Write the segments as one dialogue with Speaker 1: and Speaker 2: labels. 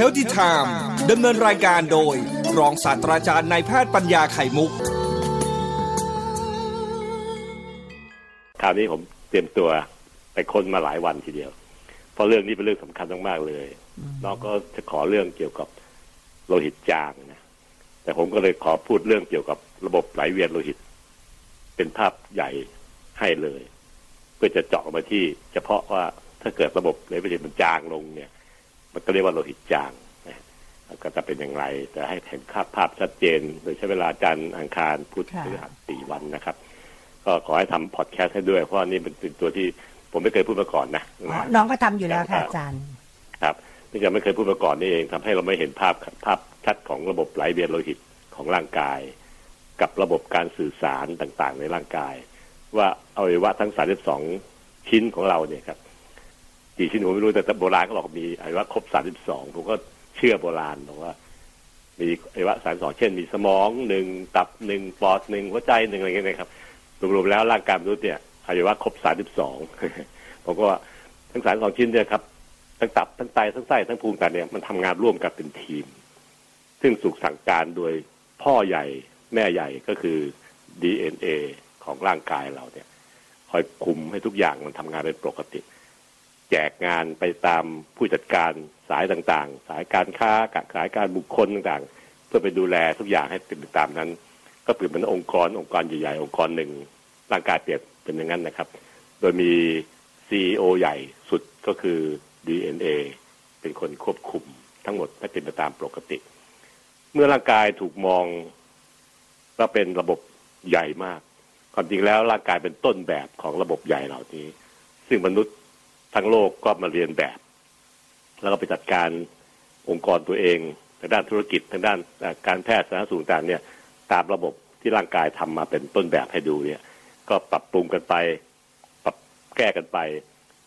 Speaker 1: Healthy Time ดำเนินรายการโดย รองศาสตราจารย์นายแพทย์ปัญญาไข่มุก
Speaker 2: คราวนี้ผมเตรียมตัวไปค้นมาหลายวันทีเดียว เพราะเรื่องนี้เป็นเรื่องสำคัญมากๆเลย น้องก็จะขอเรื่องเกี่ยวกับโลหิตจางนะ แต่ผมก็เลยขอพูดเรื่องเกี่ยวกับระบบไหลเวียนโลหิต เป็นภาพใหญ่ให้เลย เพื่อจะเจาะมาที่ เฉพาะว่าถ้าเกิดระบบไหลเวียนมันจางลงเนี่ย มันก็เรียกว่าโลหิตจางนะก็จะเป็นอย่างไรแต่ให้เห็นภาพภาพชัดเจน โดยใช้เวลาจันทร์อังคารพุธพฤหัสสี่วันนะครับ ก็ขอให้ทำพอดแคสต์ให้ด้วย เพราะนี่เป็นตัวที่ผมไม่เคยพูดมาก่อนนะ
Speaker 3: อ๋อน้องก็ทำอยู่แล้วค่ะอาจารย์
Speaker 2: ครับเนื่องจากไม่เคยพูดมาก่อนนี่เองทำให้เราไม่เห็นภาพภาพชัดของระบบไหลเวียนโลหิตของร่างกาย กับระบบการสื่อสารต่างๆ ในร่างกาย ว่าอวัยวะทั้ง 32 ชิ้นของเราเนี่ยครับ กี่ชิ้นผมไม่รู้แต่โบราณก็บอกมีอวัยวะครบ32ผมก็เชื่อโบราณบอกว่า มีอวัยวะ32เช่น มีสมองหนึ่งตับหนึ่งปอดหนึ่งหัวใจหนึ่งอะไรอย่างเงี้ยนะครับรวมๆแล้วร่างกายมนุษย์เนี่ยอวัยวะครบ32ผมก็ว่าทั้ง32ชิ้นเนี่ยครับทั้งตับทั้งไตทั้งไส้ทั้งพุงแต่เนี่ยมันทำงานร่วมกันเป็นทีม ซึ่งถูกสั่งการโดยพ่อใหญ่แม่ใหญ่ก็คือ DNA ของร่างกายเราเนี่ย คอยคุมให้ทุกอย่างมันทำงานเป็นปกติ จกงานไปตามผู้จัดการสายต่างๆ สายการค้าสายการบุคคลต่างๆ เพื่อไปดูแลทุกอย่างให้เป็นไปตามนั้น ก็เปรียบเป็นองค์กรองค์กรใหญ่ๆองค์กรหนึ่งร่างกายเปรียบเป็นอย่างนั้นนะครับ โดยมี CEO ใหญ่สุดก็คือ DNA เป็นคนควบคุมทั้งหมดให้เป็นไปตามปกติ เมื่อร่างกายถูกมองว่าเป็นระบบใหญ่มากความจริงแล้วร่างกายเป็นต้นแบบของระบบใหญ่เหล่านี้ ซึ่งมนุษย์ ทั้งโลกก็มาเรียนแบบ แล้วก็ไปจัดการองค์กรตัวเองทางด้านธุรกิจทางด้านการแพทย์สาธารณสุขต่างเนี่ยตามระบบที่ร่างกายทำมาเป็นต้นแบบให้ดูเนี่ย ก็ปรับปรุงกันไป ปรับแก้กันไป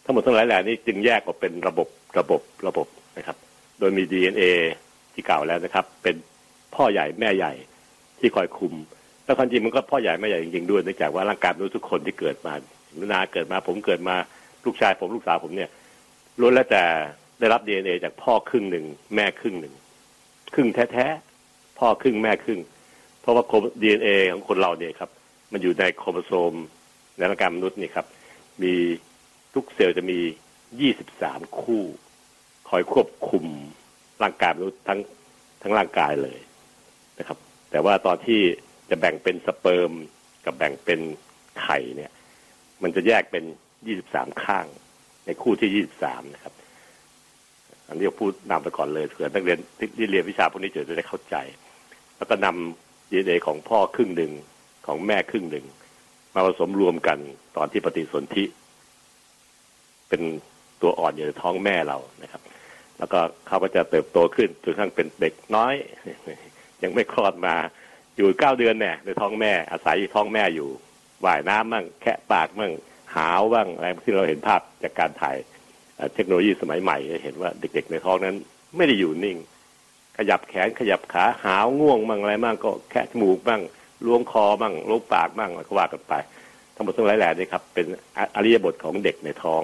Speaker 2: ทั้งหมดทั้งหลายแหล่นี้จึงแยกออกเป็นระบบระบบระบบนะครับ โดยมี DNA ที่กล่าวแล้วนะครับ เป็นพ่อใหญ่แม่ใหญ่ที่คอยคุมแล้วความจริงมันก็พ่อใหญ่แม่ใหญ่จริงๆด้วยเนื่องจากว่าร่างกายมนุษย์ทุกคนที่เกิดมานาเกิดมาผมเกิดมา ลูกชายผมลูกสาวผมเนี่ยล้วนแล้วแต่ได้รับ DNA จากพ่อครึ่งหนึ่งแม่ครึ่งหนึ่งครึ่งแท้ๆพ่อครึ่งแม่ครึ่ง เพราะว่า DNA ของคนเราเนี่ยครับ มันอยู่ในโครโมโซมในร่างกายมนุษย์นี่ครับ มีทุกเซลล์จะมี23คู่ คอยควบคุมร่างกายมนุษย์ทั้งทั้งร่างกายเลยนะครับ แต่ว่าตอนที่จะแบ่งเป็นสเปิร์มกับแบ่งเป็นไข่เนี่ย มันจะแยกเป็น 23ข้าง ในคู่ที่23นะครับ อันนี้พูดนำไปก่อนเลยเผื่อนักเรียนที่เรียนวิชาพวกนี้จะได้เข้าใจ แล้วก็นำดีเอของพ่อครึ่งหนึ่งของแม่ครึ่งหนึ่งมาผสมรวมกันตอนที่ปฏิสนธิเป็นตัวอ่อนอยู่ในท้องแม่เรานะครับ แล้วก็เขาก็จะเติบโตขึ้นจนกระทั่งเป็นเด็กน้อย ยังไม่คลอดมาอยู่เก้าเดือนเนี่ยในท้องแม่อาศัยท้องแม่อยู่ว่ายน้ำมั่งแคะปากมั่ง หาวบ้างอะไรที่เราเห็นภาพจากการถ่ายเทคโนโลยีสมัยใหม่เห็นว่าเด็ก ๆ ในท้องนั้น ไม่ได้อยู่นิ่ง ขยับแขนขยับขาหาวง่วงบ้างอะไรบ้างก็แคะจมูกบ้างล้วงคอบ้างล้วงปากบ้างก็ว่ากันไป ทั้งหมดทั้งหลายแหล่นี่ครับเป็นอริยบทของเด็กในท้อง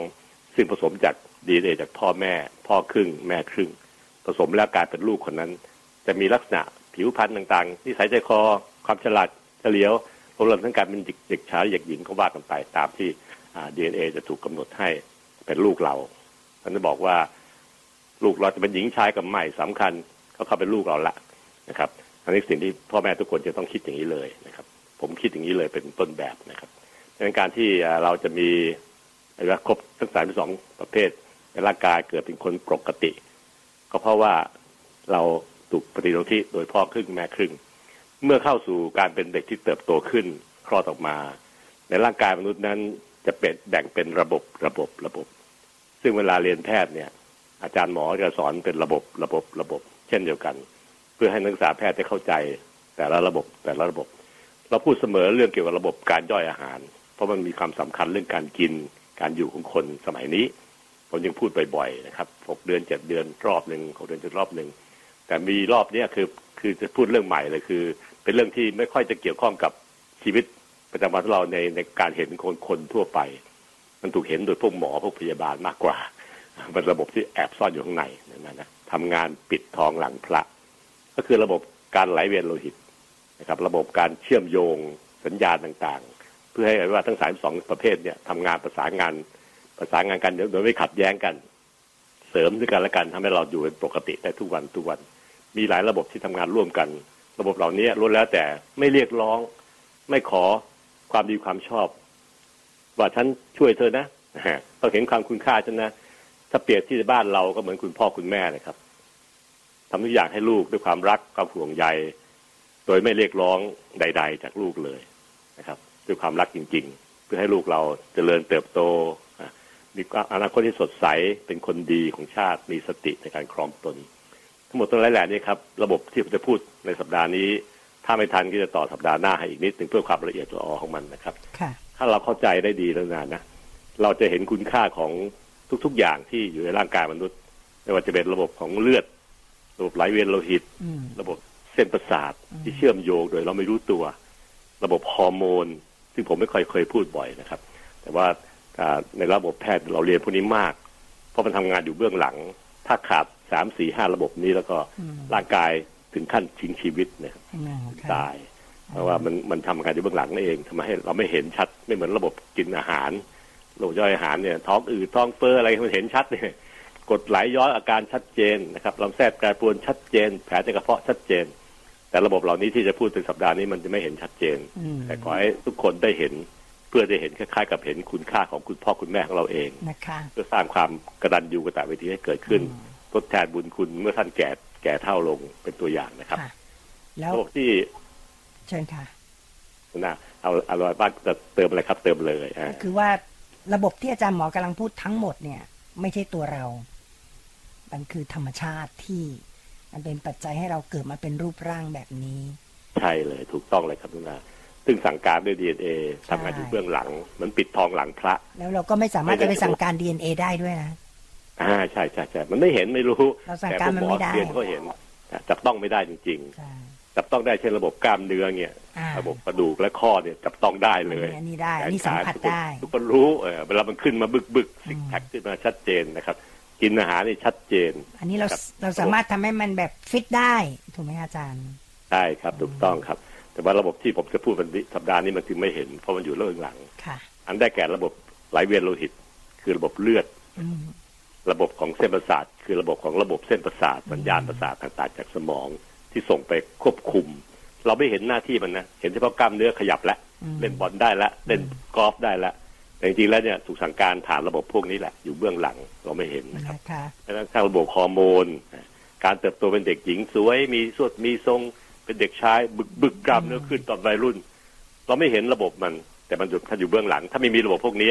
Speaker 2: ซึ่งผสมจากดีเอจากพ่อแม่ พ่อครึ่ง แม่ครึ่ง ผสมแล้วกลายเป็นลูกคนนั้น จะมีลักษณะผิวพรรณต่างๆนิสัยใจคอ ความฉลาดเฉลียวรวมทั้งการเป็นเด็กชายเด็กหญิงเขาว่ากันไปตามที่ ดีเอ็นเอจะถูกกาหนดให้เป็นลูกเราท่านจะบอกว่าลูกเราจะเป็นหญิงชายกับใหม่สำคัญเขาเข้าเป็นลูกเราละนะครับอันนี้สิ่งที่พ่อแม่ทุกคนจะต้องคิดอย่างนี้เลยนะครับ ผมคิดอย่างนี้เลยเป็นต้นแบบนะครับในการที่เราจะมีอะไรครบทั้งสามสองประเภทในร่างกายเกิดเป็นคนปกติ ก็เพราะว่าเราถูกปฏิสนธิโดยพ่อครึ่งแม่ครึ่ง เมื่อเข้าสู่การเป็นเด็กที่เติบโตขึ้นคลอดออกมา ในร่างกายมนุษย์นั้น จะเป็นแบ่งเป็นระบบระบบระบบ ซึ่งเวลาเรียนแพทย์เนี่ย อาจารย์หมอจะสอนเป็นระบบระบบระบบ เช่นเดียวกัน เพื่อให้นักศึกษาแพทย์ได้เข้าใจแต่ละระบบแต่ละระบบ เราพูดเสมอเรื่องเกี่ยวกับระบบการย่อยอาหาร เพราะมันมีความสำคัญเรื่องการกินการอยู่ของคนสมัยนี้ผมยังพูดบ่อยๆนะครับหกเดือนเจ็ดเดือนรอบหนึ่งหกเดือนเจ็ดรอบหนึ่งแต่มีรอบนี้คือคือจะพูดเรื่องใหม่เลยคือ เป็นเรื่องที่ไม่ค่อยจะเกี่ยวข้องกับชีวิต ประจำวันของเราในในการเห็นคนคนทั่วไป มันถูกเห็นโดยพวกหมอพวกพยาบาลมากกว่าเป็นระบบที่แอบซ่อนอยู่ข้างในนะนะทำงานปิดทองหลังพระ ก็คือระบบการไหลเวียนโลหิตนะครับ ระบบการเชื่อมโยงสัญญาณต่างๆ เพื่อให้ว่าทั้งสายสองประเภทเนี่ยทำงานประสานงานประสานงานกันโดยไม่ขัดแย้งกัน เสริมด้วยกันและกันทำให้เราอยู่เป็นปกติได้ทุกวันทุกวัน มีหลายระบบที่ทำงานร่วมกัน ระบบเหล่านี้ล้วนแล้วแต่ไม่เรียกร้อง ไม่ขอ ความดีความชอบ ว่าฉันช่วยเธอนะต้องเห็นความคุณค่าฉันนะถ้าเปรียบที่บ้านเราก็เหมือนคุณพ่อคุณแม่เลยครับทำทุกอย่างให้ลูกด้วยความรักความห่วงใย โดยไม่เรียกร้องใด ๆ จากลูกเลยนะครับ ด้วยความรักจริง ๆ เพื่อให้ลูกเราจเจริญเติบโตมีอนาคตที่สดใสเป็นคนดีของชาติมีสติในการครองตน ทั้งหมดทั้งหลายแหล่นี้ครับ ระบบที่ผมจะพูดในสัปดาห์นี้ ถ้าไม่ทันก็จะต่อสัปดาห์หน้าให้อีกนิดนึงเพื่อความละเอียดละออของมันนะครับถ้าเราเข้าใจได้ดีแล้วนะนะเราจะเห็นคุณค่าของทุก ๆ อย่างที่อยู่ในร่างกายมนุษย์ ไม่ว่าจะเป็นระบบของเลือด ระบบไหลเวียนโลหิต ระบบเส้นประสาทที่เชื่อมโยงโดยเราไม่รู้ตัว ระบบฮอร์โมน ซึ่งผมไม่ค่อยเคยพูดบ่อยนะครับ แต่ว่าในระบบแพทย์เราเรียนพวกนี้มาก เพราะมันทำงานอยู่เบื้องหลัง ถ้าขาดสามสี่ห้าระบบนี้แล้วก็ร่างกาย ถึงขั้นชิงชีวิตเนี่ยตาย เพราะว่ามันมันทำงานอยู่เบื้องหลังนั่นเองทำให้เราไม่เห็นชัดไม่เหมือนระบบกินอาหารระบบย่อยอาหารเนี่ยท้องอืดท้องเฟ้ออะไรมันเห็นชัดเนี่ยกดไหลย้อนอาการชัดเจนนะครับลำแส้แปรปรวนชัดเจน แผลในกระเพาะชัดเจน แต่ระบบเหล่านี้ที่จะพูดถึงสัปดาห์นี้มันจะไม่เห็นชัดเจน แต่ขอให้ทุกคนได้เห็นเพื่อจะเห็นคล้ายๆกับเห็นคุณค่าของคุณพ่อคุณแม่ของเราเอง
Speaker 3: นะคะ
Speaker 2: เพื่อสร้างความกระดันยูกระตะเวทีให้เกิดขึ้นทดแทนบุญคุณเมื่อท่านแก่ แก่เท่าลงเป็นตัวอย่างนะครับ
Speaker 3: แล้ว
Speaker 2: ระบบที่
Speaker 3: เชิญค่ะ
Speaker 2: นะเอาเอาอะไรบ้างจะเติมอะไรครับ เติมเลย
Speaker 3: คือว่าระบบที่อาจารย์หมอกำลังพูดทั้งหมดเนี่ย ไม่ใช่ตัวเรา มันคือธรรมชาติที่มันเป็นปัจจัยให้เราเกิดมาเป็นรูปร่างแบบนี้
Speaker 2: ใช่เลยถูกต้องเลยครับทุกท่านซึ่งสั่งการด้วยดีเอ็นเอทำงานอยู่เบื้องหลังเหมือนปิดทองหลังพระ
Speaker 3: แล้วเราก็ไม่สามารถจะไปสั่งการดีเอ็นเอได้ด้วยนะ
Speaker 2: อ่าใช่ใช่ใช่มันไม่เห็นไม่รู้
Speaker 3: เราสั่งการมันไม่ได้เรียน
Speaker 2: ก็เห็นจับต้องไม่ได้จริง ๆ จับต้องได้เช่นระบบกล้ามเนื้อเนี่ย ระบบกระดูกและข้อเนี่ยจับต้องได้เลย
Speaker 3: อันนี้ได้อันนี้สัมผัสได้
Speaker 2: ทุกคนรู้เออเวลามันขึ้นมาบึกบึกสิกแพคขึ้นมาชัดเจนนะครับกินอาหารนี่ชัดเจน
Speaker 3: อันนี้เราเราสามารถทำให้มันแบบฟิตได้ ถูกไหมอาจารย์
Speaker 2: ใช่ครับถูกต้องครับ แต่ว่าระบบที่ผมจะพูดวันนี้สัปดาห์นี้มันถึงไม่เห็น เพราะมันอยู่เรื่องหลังอันได้แก่ระบบไหลเวียนโลหิต คือระบบเลือด ระบบของเส้นประสาท คือระบบของระบบเส้นประสาทสัญญาณประสาทต่างๆจากสมองที่ส่งไปควบคุม เราไม่เห็นหน้าที่มันนะเห็นเฉพาะกล้ามเนื้อขยับแล้วเล่นบอลได้แล้วเล่นกอล์ฟได้แล้วแต่จริงๆแล้วเนี่ยถูกสั่งการผ่านระบบพวกนี้แหละอยู่เบื้องหลังเราไม่เห็นนะครับดังนั้นถ้าระบบฮอร์โมน การเติบโตเป็นเด็กหญิงสวยมีสวดมีทรงเป็นเด็กชายบึกบึกกล้ามเนื้อขึ้นตอนวัยรุ่น เราไม่เห็นระบบมัน แต่มันอยู่ถ้าอยู่เบื้องหลัง ถ้าไม่มีระบบพวกนี้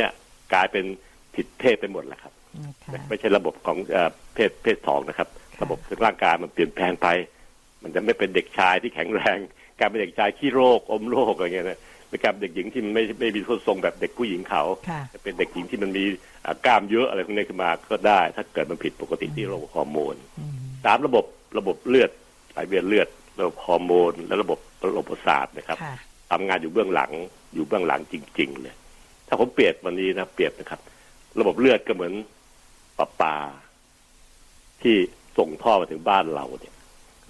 Speaker 2: กลายเป็นผิดเพศไปหมดแหละครับ ไม่ใช่ระบบของเพศเพศสองนะครับ ระบบร่างกายมันเปลี่ยนแปลงไป มันจะไม่เป็นเด็กชายที่แข็งแรงกลายเป็นเด็กชายขี้โรคอมโรคอะไรเงี้ยนะไปกลายเป็นเด็กหญิงที่มันไม่ไม่มีทรงแบบเด็กผู้หญิงเขาเป็นเด็กหญิงที่มันมีกล้ามเยอะอะไรพวกนี้ขึ้นมาก็ได้ ถ้าเกิดมันผิดปกติที่ระบบฮอร์โมนสามระบบระบบเลือดไหลเวียนเลือดระบบฮอร์โมน และระบบระบบประสาทนะครับทำงานอยู่เบื้องหลังอยู่เบื้องหลังจริง ๆ เลย ถ้าผมเปรียบวันนี้นะเปรียบนะครับ ระบบเลือดก็เหมือน ปลาปลาที่ส่งท่อมาถึงบ้านเราเนี่ย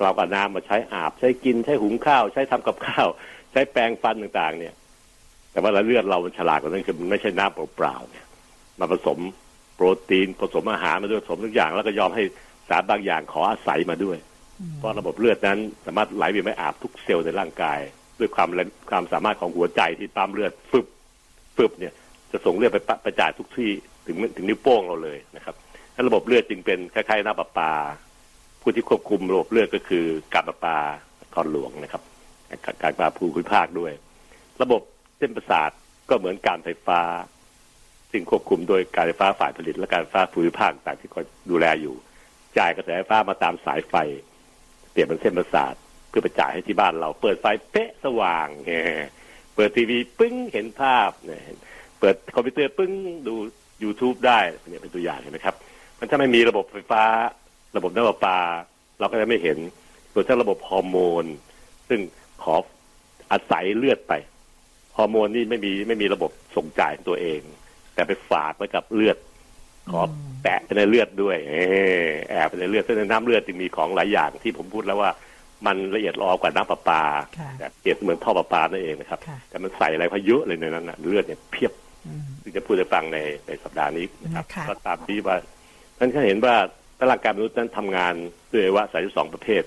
Speaker 2: เราก็น้ำมาใช้อาบ ใช้กินใช้หุงข้าว ใช้ทำกับข้าว ใช้แปรงฟันต่างๆ เนี่ย แต่ว่าเลือดเรามันฉลาดกว่านั้นคือมันไม่ใช่น้ำเปล่าๆเนี่ยมาผสมโปรตีนผสมอาหารมาด้วยผสมทุกอย่าง แล้วก็ยอมให้สารบางอย่างขออาศัยมาด้วย เพราะระบบเลือดนั้นสามารถไหลไปไม่อาบทุกเซลล์ในร่างกาย ด้วยความความสามารถของหัวใจที่ปั๊มเลือดฟึบฟึบเนี่ยจะส่งเลือดไปกระจายทุกที่ ถึงถึงนิ้วโป้งเราเลยนะครับระบบเลือดจึงเป็นคล้ายๆน้ำประปา ผู้ที่ควบคุมระบบเลือดก็คือการประปาคอนหลวงนะครับ การประปาภูมิภาคด้วย ระบบเส้นประสาทก็เหมือนการไฟฟ้า ซึ่งควบคุมโดยการไฟฟ้าฝ่ายผลิต และการไฟฟ้าภูมิภาคต่างที่คอยดูแลอยู่ จ่ายกระแสไฟฟ้ามาตามสายไฟ เปลี่ยนเป็นเส้นประสาทเพื่อไปจ่ายให้ที่บ้านเรา เปิดไฟเป๊ะสว่างเปิดทีวีปึ้งเห็นภาพเปิดคอมพิวเตอร์ปึ้งดู YouTube ได้เนี่ยเป็นตัวอย่างเห็นไหมครับ มันถ้าไม่มีระบบไฟฟ้า ระบบน้ำประปา เราก็จะไม่เห็นส่วนถ้าระบบฮอร์โมน ซึ่งขออาศัยเลือดไปฮอร์โมนนี่ไม่มีไม่มีระบบส่งจ่ายตัวเอง แต่ไปฝากไว้กับเลือด ขอแตะไปในเลือดด้วยเออแอบไปในเลือดซึ่งในน้ำเลือดจึงมีของหลายอย่างที่ผมพูดแล้วว่ามันละเอียดรอกว่าน้ำประปา
Speaker 3: ค่ะ
Speaker 2: แต่เปรียบเหมือนท่อประปานั่นเองนะครับ
Speaker 3: ค่ะ
Speaker 2: แต่มันใส่อะไรพะเยอะเลยในนั้นนะเลือดเนี่ยเพียบ
Speaker 3: อืม
Speaker 2: ซึ่ งจะพูดให้ฟังในในสัปดาห์นี้นะครับ
Speaker 3: นะคะ
Speaker 2: ก็ตามที่ว่าท่านก็เห็นว่าร่างกายมนุษย์นั้นทำงานด้วยอวัยวะสายสองประเภท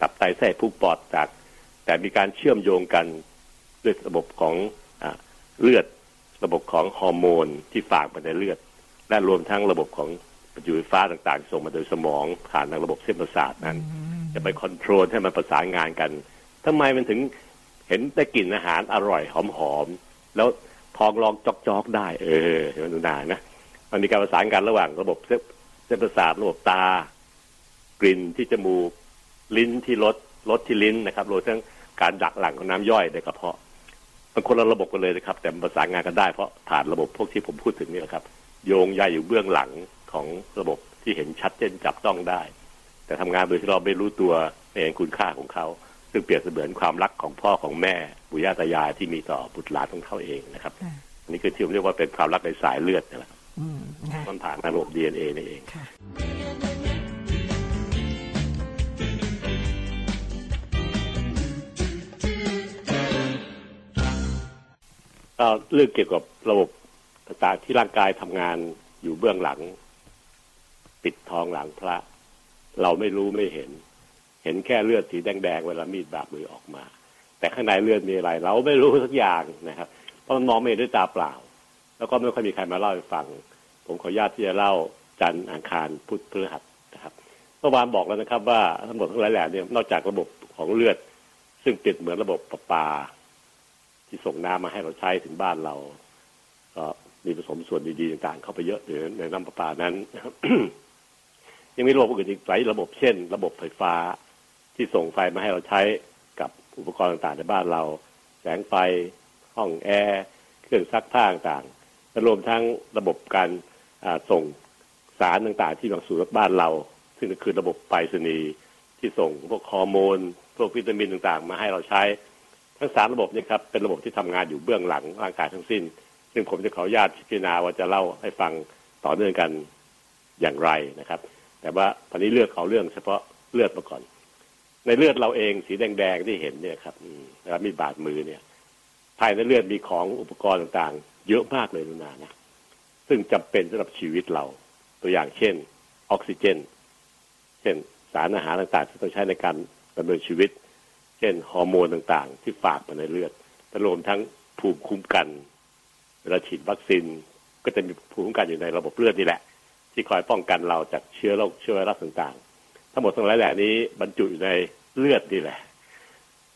Speaker 2: ตับไตไส้พุงปอดจาก แต่มีการเชื่อมโยงกันด้วยระบบของอาเลือด ระบบของฮอร์โมนที่ฝากมาในเลือด และรวมทั้งระบบของประจุไฟฟ้าต่างๆ ส่งมาโดยสมองผ่านทางระบบเส้นประสาทนั้น จะไปคอนโทรลให้มันประสานงานกันทำไมมันถึงเห็นได้กลิ่นอาหารอร่อยหอมๆแล้ว ทองรองจอกๆได้ เออมันดูนานนะมันมีการประสานกันระหว่างระบบเส้นประสาทระบบตา กลิ่นที่จมูก ลิ้นที่รสรสที่ลิ้นนะครับรวมทั้งการดักหลั่งของน้ำย่อยในกระเพาะมันคนละระบบกันเลยนะครับ แต่ประสานงานกันได้เพราะผ่านระบบพวกที่ผมพูดถึงนี่แหละครับ โยงใยอยู่เบื้องหลังของระบบที่เห็นชัดเจนจับต้องได้ แต่ทำงานโดยที่เราไม่รู้ตัวไม่เห็นคุณค่าของเขา ซึ่งเปรียบเสมือนความรักของพ่อของแม่ปู่ย่าตายายที่มีต่อบุตรหลานของเขาเองนะครับ
Speaker 3: ค่ะ
Speaker 2: อันนี้คือที่ผมเรียกว่าเป็นความรักในสายเลือดนะครับ
Speaker 3: อืมนะคะ
Speaker 2: มันผ่านทางระบบดีเอ็นเอนี่เอง
Speaker 3: ค่ะ
Speaker 2: ก็เรื่องเกี่ยวกับระบบต่างๆที่ร่างกายทำงานอยู่เบื้องหลัง ปิดทองหลังพระ เราไม่รู้ไม่เห็น เห็นแค่เลือดสีแดงๆเวลามีดบาดมือออกมา แต่ข้างในเลือดมีอะไร เราไม่รู้สักอย่างนะครับ เพราะมันมองไม่เห็นด้วยตาเปล่า แล้วก็ไม่ค่อยมีใครมาเล่าให้ฟัง ผมขออนุญาตที่จะเล่าจันทร์อังคารพุธพฤหัสนะครับเมื่อวานบอกแล้วนะครับ ว่าทั้งหมดทั้งหลายแหล่เนี่ยนอกจากระบบของเลือด ซึ่งเปรียบเหมือนระบบประปา ที่ส่งน้ำมาให้เราใช้ถึงบ้านเราก็มีผสมส่วนดีๆต่างๆเข้าไปเยอะอยู่ในน้ำประปานั้นยังมีระบบอื่นอีกหลายระบบเช่น ระบบไฟฟ้า ที่ส่งไฟมาให้เราใช้กับอุปกรณ์ต่างๆในบ้านเรา แสงไฟ ห้องแอร์ เครื่องซักผ้าต่างๆและรวมทั้งระบบการส่งสารต่างๆ ที่มาสู่บ้านเรา ซึ่งก็คือระบบไปรษณีย์ที่ส่งพวกฮอร์โมน พวกวิตามินต่างๆ มาให้เราใช้ ทั้งสามระบบเนี้ครับเป็นระบบที่ทำงานอยู่เบื้องหลังร่างกายทั้งสิ้น ซึ่งผมจะขออนุญาตพิจารณาว่าจะเล่าให้ฟังต่อเนื่องกันอย่างไรนะครับ แต่ว่าตอนนี้เลือกเขาเรื่องเฉพาะเลือดมาก่อน ในเลือดเราเองสีแดงๆที่เห็นเนี่ยครับนะครับมีบาดมือเนี่ย ภายในเลือดมีของอุปกรณ์ต่างๆ เยอะมากเลยนุนานะซึ่งจำเป็นสำหรับชีวิตเรา ตัวอย่างเช่น ออกซิเจน เช่นสารอาหารต่างๆ ที่ต้องใช้ในการดำเนินชีวิต เช่นฮอร์โมนต่างๆ ที่ฝากมาในเลือดและรวมทั้งภูมิคุ้มกันเวลาฉีดวัคซีนก็จะมีภูมิคุ้มกันอยู่ในระบบเลือดนี่แหละ ที่คอยป้องกันเราจากเชื้อโรคเชื้อไวรัสต่างๆ ทั้งหมดทั้งหลายแหล่นี้บรรจุอยู่ในเลือดนี่แหละ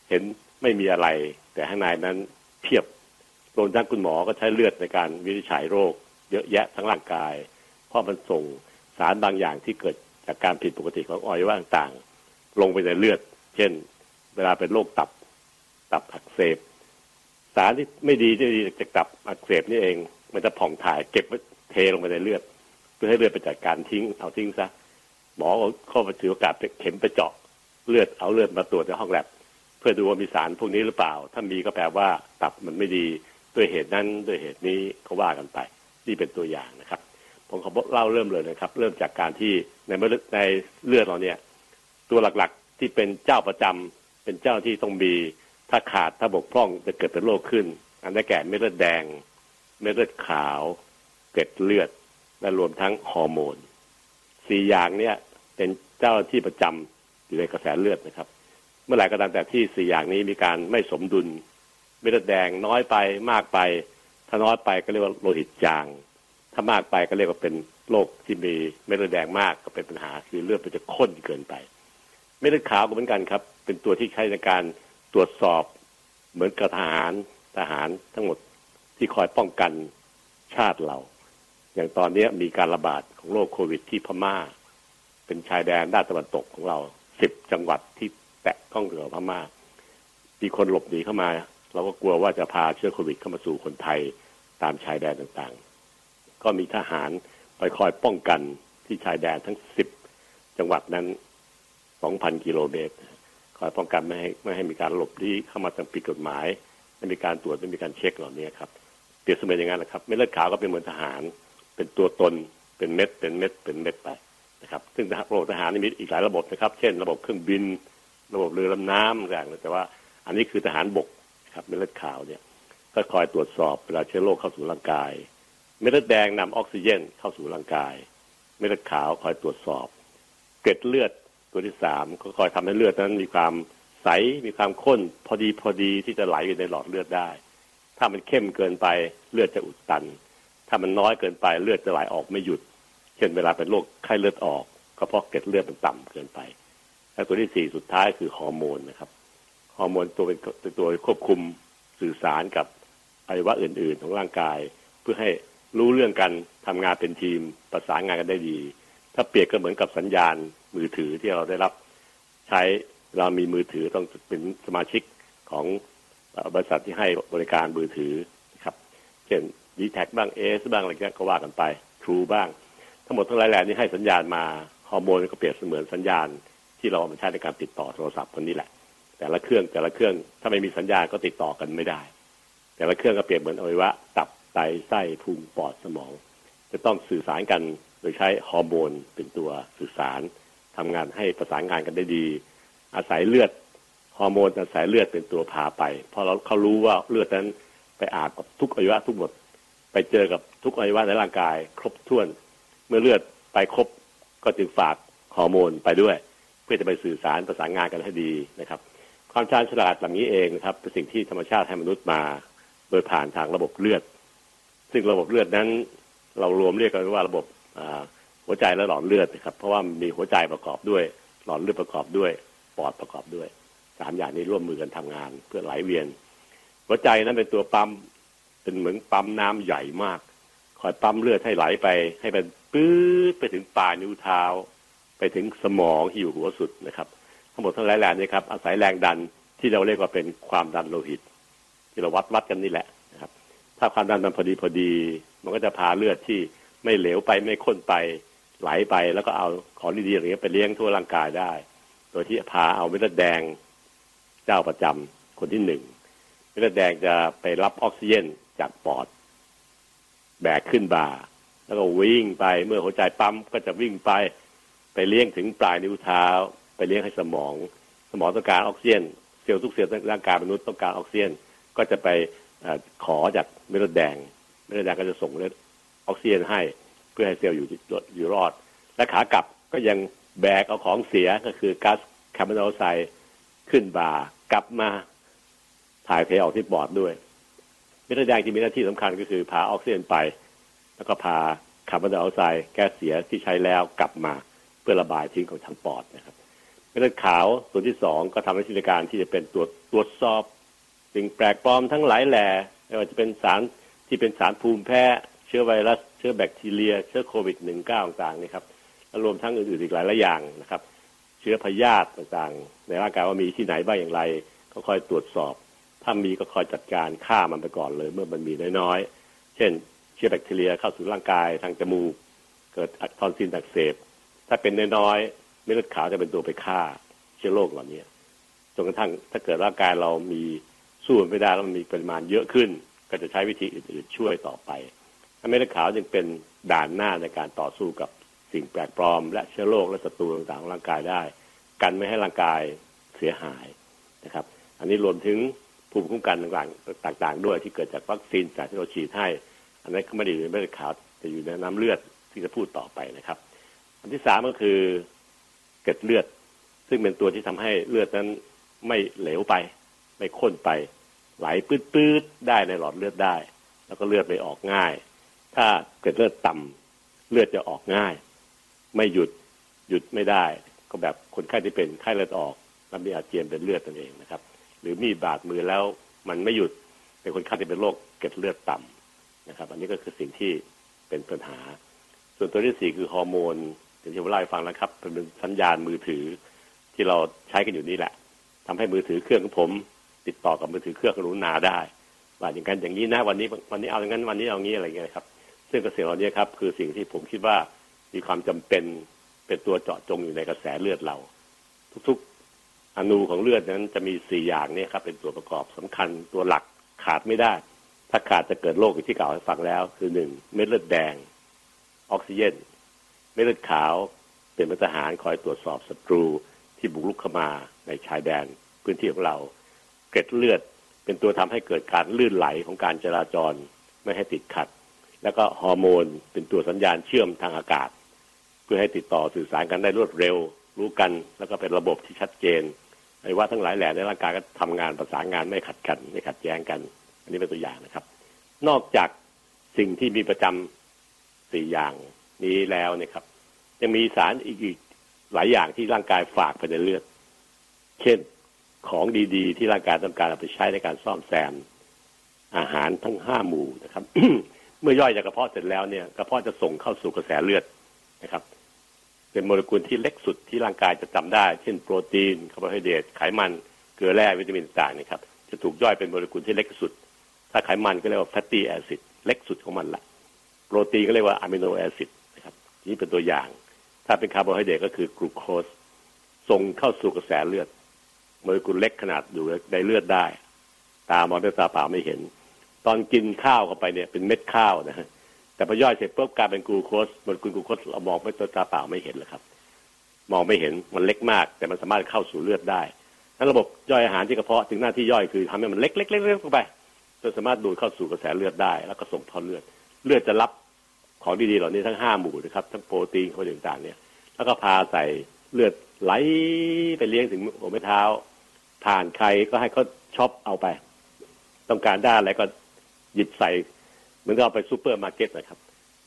Speaker 2: เห็นไม่มีอะไร แต่ข้างในนั้นเพียบรวมทั้งคุณหมอก็ใช้เลือดในการวินิจฉัยโรค เยอะแยะทั้งร่างกาย เพราะมันส่งสารบางอย่างที่เกิดจากการผิดปกติของอวัยวะต่างๆลงไปในเลือด เช่น เวลาเป็นโรคตับ ตับอักเสบ สารที่ไม่ดีที่ดีจากตับอักเสบนี่เอง มันจะผ่องถ่ายเก็บเทลงไปในเลือด เพื่อให้เลือดไปจัดการทิ้งเอาทิ้งซะ หมอเข้าไปถือโอกาสเข็มไปเจาะเลือดเอาเลือดมาตรวจในห้องแลบเพื่อดูว่ามีสารพวกนี้หรือเปล่า ถ้ามีก็แปลว่าตับมันไม่ดีด้วยเหตุนั้นด้วยเหตุนี้ก็ว่ากันไปนี่เป็นตัวอย่างนะครับ ผมขอเล่าเริ่มเลยนะครับ เริ่มจากการที่ในเลือดในเลือดเราเนี่ย ตัวหลักๆที่เป็นเจ้าประจำเป็นเจ้าที่ต้องมีถ้าขาดถ้าบกพร่องจะเกิดเป็นโรคขึ้น อันได้แก่เม็ดเลือดแดง เม็ดเลือดขาว เกล็ดเลือดและรวมทั้งฮอร์โมน สี่อย่างเนี่ยเป็นเจ้าที่ประจำอยู่ในกระแสเลือดนะครับ เมื่อไหร่ก็ตามแต่ที่สี่อย่างนี้มีการไม่สมดุลเม็ดเลือดแดงน้อยไปมากไป ถ้าน้อยไปก็เรียกว่าโลหิตจาง ถ้ามากไปก็เรียกว่าเป็นโรคที่มีเม็ดเลือดแดงมากก็เป็นปัญหาคือเลือดมันจะข้นเกินไป เม็ดเลือดขาวก็เหมือนกันครับ เป็นตัวที่ใช้ในการตรวจสอบเหมือนกับทหารทหารทั้งหมดที่คอยป้องกันชาติเรา อย่างตอนนี้มีการระบาดของโรคโควิดที่พม่า เป็นชายแดนด้านตะวันตกของเราสิบจังหวัดที่แตะต้องเกับพม่ามีคนหลบหนีเข้ามา เราก็กลัวว่าจะพาเชื้อโควิดเข้ามาสู่คนไทยตามชายแดนต่างๆ ก็มีทหารไปคอยป้องกันที่ชายแดนทั้งสิบจังหวัดนั้นสองพันกิโลเมตรคอยป้องกันไม่ให้ไม่ให้มีการหลบลี้เข้ามาทางผิดกฎหมายไม่มีการตรวจไม่มีการเช็คเหล่านี้ครับเปรียบเสมือนอย่างนั้นแหละครับเม็ดเลือดขาวก็เป็นเหมือนทหาร เป็นตัวตนเป็นเม็ด เป็นเม็ด เป็นเม็ดไปนะครับ ซึ่งระบบทหารนี่มีอีกหลายระบบนะครับ เช่น ระบบเครื่องบิน ระบบเรือลำน้ำต่างๆแต่ว่าอันนี้คือทหารบกครับเม็ดเลือดขาวเนี่ยก็คอยตรวจสอบเวลาเชื้อโรคเข้าสู่ร่างกาย เม็ดเลือดแดงนำออกซิเจนเข้าสู่ร่างกาย เม็ดเลือดขาวคอยตรวจสอบ เกล็ดเลือดตัวที่สามก็คอยทำให้เลือดนั้นมีความใสมีความข้นพอดีพอดีที่จะไหลอยู่ในหลอดเลือดได้ ถ้ามันเข้มเกินไปเลือดจะอุดตัน ถ้ามันน้อยเกินไปเลือดจะไหลออกไม่หยุด เช่นเวลาเป็นโรคไข้เลือดออกก็เพราะเกล็ดเลือดมันต่ำเกินไป และตัวที่สี่สุดท้ายคือฮอร์โมนนะครับ ฮอร์โมนตัวเป็นตัวควบคุมสื่อสารกับอวัยวะอื่น ๆ ของร่างกาย เพื่อให้รู้เรื่องกันทำงานเป็นทีมประสานงานกันได้ดี ถ้าเปรียบก็เหมือนกับสัญญาณมือถือที่เราได้รับใช้เรามีมือถือต้องเป็นสมาชิกของบริษัทที่ให้บริการมือถือครับ เช่น ดีแท็บ้างเอสบ้างอะไรเงี้ยก็ว่ากันไปทรูบ้าง ทั้งหมดทั้งหลายแหล่นี้ให้สัญญาณมาฮอร์โมนก็เปรียบเสมือนสัญญาณ ที่เราเอามาใช้ในการติดต่อโทรศัพท์คนนี้แหละ แต่ละเครื่องแต่ละเครื่องถ้าไม่มีสัญญาณก็ติดต่อกันไม่ได้ แต่ละเครื่องก็เปรียบเหมือนอวัยวะตับไตไส้พุงปอดสมอง จะต้องสื่อสารกันโดยใช้ฮอร์โมนเป็นตัวสื่อสารทำงานให้ประสานงานกันได้ดี อาศัยเลือดฮอร์โมนอาศัยเลือดเป็นตัวพาไปพราะเราเขารู้ว่าเลือดนั้นไปอาบกับทุกอวัยวะทุกหมด ไปเจอกับทุกอวัยวะในร่างกาย ครบถ้วน เมื่อเลือดไปครบก็จึงฝากฮอร์โมนไปด้วย เพื่อจะไปสื่อสารประสานงานกันให้ดีนะครับ ความชาญฉลาดแบบนี้เองนะครับเป็นสิ่งที่ธรรมชาติให้มนุษย์มา โดยผ่านทางระบบเลือด ซึ่งระบบเลือดนั้น เรารวมเรียกกันว่าระบบหัวใจและหลอดเลือดนะครับเพราะว่ามีหัวใจประกอบด้วย หลอดเลือดประกอบด้วยปอดประกอบด้วยสามอย่างนี้ร่วมมือกันทำงานเพื่อไหลเวียน หัวใจนั้นเป็นตัวปั๊ม เป็นเหมือนปั๊มน้ำใหญ่มาก คอยปั๊มเลือดให้ไหลไป ให้เป็นปื๊ดไปถึงปลายนิ้วเท้า ไปถึงสมองที่อยู่หัวสุดนะครับ ทั้งหมดทั้งหลายแหล่นี้ครับอาศัยแรงดันที่เราเรียกว่าเป็นความดันโลหิต ที่เราวัดวัดกันนี่แหละนะครับ ถ้าความดันมันพอดีพอดี มันก็จะพาเลือดที่ไม่เหลวไปไม่ข้นไปไหลไปแล้วก็เอาของดีๆอย่างเงี้ยไปเลี้ยงทั่วร่างกายได้ โดยที่พาเอาเม็ดเลือดแดงเจ้าประจำคนที่หนึ่งเม็ดเลือดแดงจะไปรับออกซิเจน จากปอด แบกขึ้นบ่า แล้วก็วิ่งไปเมื่อหัวใจปั๊มก็จะวิ่งไป ไปเลี้ยงถึงปลายนิ้วเท้า ไปเลี้ยงให้สมอง สมองต้องการออกซิเจนเซลล์ทุกเซลล์ร่างกายมนุษย์ต้องการออกซิเจนก็จะไปอขอจากเม็ดเลือดแดงเม็ดเลือดแดงก็จะส่งเลือดออกซิเจนให้ เพื่อให้เซลล์อยู่อยู่รอด และขากลับก็ยังแบกเอาของเสียก็คือก๊าซคาร์บอนไดออกไซด์ขึ้นบ่ากลับมาถ่ายเทออกที่ปอดด้วย เม็ดเลือดแดงที่มีหน้าที่สำคัญก็คือพาออกซิเจนไป แล้วก็พาคาร์บอนไดออกไซด์แก๊สเสียที่ใช้แล้วกลับมาเพื่อระบายทิ้งของทางปอดนะครับเม็ดเลือดขาวส่วนที่สองก็ทำหน้าที่ในการที่จะเป็นตัวตรวจสอบ สิ่งแปลกปลอมทั้งหลายแหล่ไม่ว่าจะเป็นสารที่เป็นสารภูมิแพ้เชื้อไวรัส เชื้อแบคทีเรีย เชื้อโควิด -19 ต่างๆนี่ครับและรวมทั้งอื่นๆอีกหลายหลายอย่างนะครับ เชื้อพยาธิต่างๆ ในร่างกายว่ามีที่ไหนบ้างอย่างไร ก็คอยตรวจสอบ ถ้ามีก็คอยจัดการฆ่ามันไปก่อนเลย เมื่อมันมีน้อยๆ เช่น เชื้อแบคทีเรียเข้าสู่ร่างกายทางจมูก เกิดทอนซิลอักเสบ ถ้าเป็นน้อยๆเม็ดเลือดขาวจะเป็นตัวไปฆ่าเชื้อโรคเหล่านี้จนกระทั่งถ้าเกิดร่างกายเรามีสู้มันไม่ได้แล้วมันมีปริมาณเยอะขึ้น ก็จะใช้วิธีอื่นๆช่วยต่อไปเม็ดเลือดขาวจึงเป็นด่านหน้าในการต่อสู้กับสิ่งแปลกปลอม และเชื้อโรคและศัตรูต่างๆของร่างกายได้ กันไม่ให้ร่างกายเสียหายนะครับ อันนี้รวมถึง ภูมิคุ้มกันต่าง ๆ ด้วยที่เกิดจากวัคซีนจากที่เราฉีดให้ อันนั้นก็ไม่ได้อยู่ในเม็ดเลือดขาวแต่อยู่ในน้ำเลือดที่จะพูดต่อไปนะครับ อันที่สามก็คือเกล็ดเลือด ซึ่งเป็นตัวที่ทำให้เลือดนั้นไม่เหลวไป ไม่ข้นไป ไหลปื๊ดๆได้ในหลอดเลือดได้ แล้วก็เลือดไม่ออกง่าย ถ้าเกิดเลือดต่ำเลือดจะออกง่าย ไม่หยุดหยุดไม่ได้ ก็แบบคนไข้ที่เป็นไข้เลือดออกแล้วมีอาเจียนเป็นเลือดตัวเองนะครับ หรือมีบาดมือแล้วมันไม่หยุดเป็นคนไข้ที่เป็นโรคเกล็ดเลือดต่ำนะครับ อันนี้ก็คือสิ่งที่เป็นปัญหา ส่วนตัวที่สี่คือฮอร์โมนอย่างที่ผมเล่าให้ฟังแล้วครับเป็นสัญญาณมือถือที่เราใช้กันอยู่นี่แหละทำให้มือถือเครื่องของผม ติดต่อกับมือถือเครื่องของรุนาได้ว่าอย่างกันอย่างนี้นะวันนี้วันนี้เอาอย่างนั้นวันนี้เอางี้อะไรเงี้ยครับซึ่งกระแสเหล่านี้ครับคือสิ่งที่ผมคิดว่ามีความจำเป็นเป็นตัวเจาะจงอยู่ในกระแสเลือดเรา ทุกๆ อนูของเลือดนั้นจะมีสี่อย่างนี้ครับเป็นตัวประกอบสำคัญตัวหลักขาดไม่ได้ ถ้าขาดจะเกิดโรคที่กล่าวให้ฟังแล้ว คือหนึ่งเม็ดเลือดแดง ออกซิเจนเม็ดเลือดขาวเป็นทหารคอยตรวจสอบศัตรูที่บุกรุกเข้ามาในชายแดนพื้นที่ของเรา เกล็ดเลือดเป็นตัวทำให้เกิดการลื่นไหลของการจราจรไม่ให้ติดขัด แล้วก็ฮอร์โมนเป็นตัวสัญญาณเชื่อมทางอากาศ เพื่อให้ติดต่อสื่อสารกันได้รวดเร็ว รู้กันแล้วก็เป็นระบบที่ชัดเจน ไอ้ว่าทั้งหลายแหล่ในร่างกายก็ทำงานประสานงานไม่ขัดกันไม่ขัดแย้งกัน อันนี้เป็นตัวอย่างนะครับ นอกจากสิ่งที่มีประจำสี่อย่างนี้แล้วเนี่ยครับยังมีสารอีกหลายอย่างที่ร่างกายฝากไปในเลือด เช่นของดีๆ ที่ร่างกายต้องการเอาไปใช้ในการซ่อมแซม อาหารทั้งห้าหมู่นะครับ เมื่อย่อยจากกระเพาะเสร็จแล้วเนี่ยกระเพาะจะส่งเข้าสู่กระแสเลือดนะครับ เป็นโมเลกุลที่เล็กสุดที่ร่างกายจะจำได้ เช่นโปรตีนคาร์โบไฮเดรตไขมันเกลือแร่วิตามินต่างนะครับจะถูกย่อยเป็นโมเลกุลที่เล็กสุด ถ้าไขมันก็เรียกว่า fatty acid เล็กสุดของมันละโปรตีนก็เรียกว่า amino acid นะครับนี่เป็นตัวอย่าง ถ้าเป็นคาร์โบไฮเดรตก็คือกลูโคสส่งเข้าสู่กระแสเลือดโมเลกุลเล็กขนาดอยู่ในเลือดได้ ตามองด้วยตาเปล่าไม่เห็น ตอนกินข้าวเข้าไปเนี่ยเป็นเม็ดข้าวนะฮะ แต่พอย่อยเสร็จปุ๊บกลายเป็นกูโคสโมเลกุลกูโคสเรามองไม่ตัวตาเปล่าไม่เห็นเลยครับ มองไม่เห็นมันเล็กมาก แต่มันสามารถเข้าสู่เลือดได้นั้นระบบย่อยอาหารที่กระเพาะจึงมีหน้าที่ย่อยคือทำให้มันเล็กๆๆๆลงไปจนสามารถดูดเข้าสู่กระแสเลือดได้ แล้วก็ส่งท่อเลือด เลือดจะรับของดีๆเหล่านี้ทั้งห้าหมู่นะครับทั้งโปรตีนอะไรต่างๆเนี่ย แล้วก็พาใส่เลือดไหลไปเลี้ยงถึงหัวแม่เท้า ผ่านใครก็ให้เขา shop เอาไป ต้องการได้อะไรก็หยิบใส่ เหมือนกับเอาไปซูเปอร์มาร์เก็ตนะครับ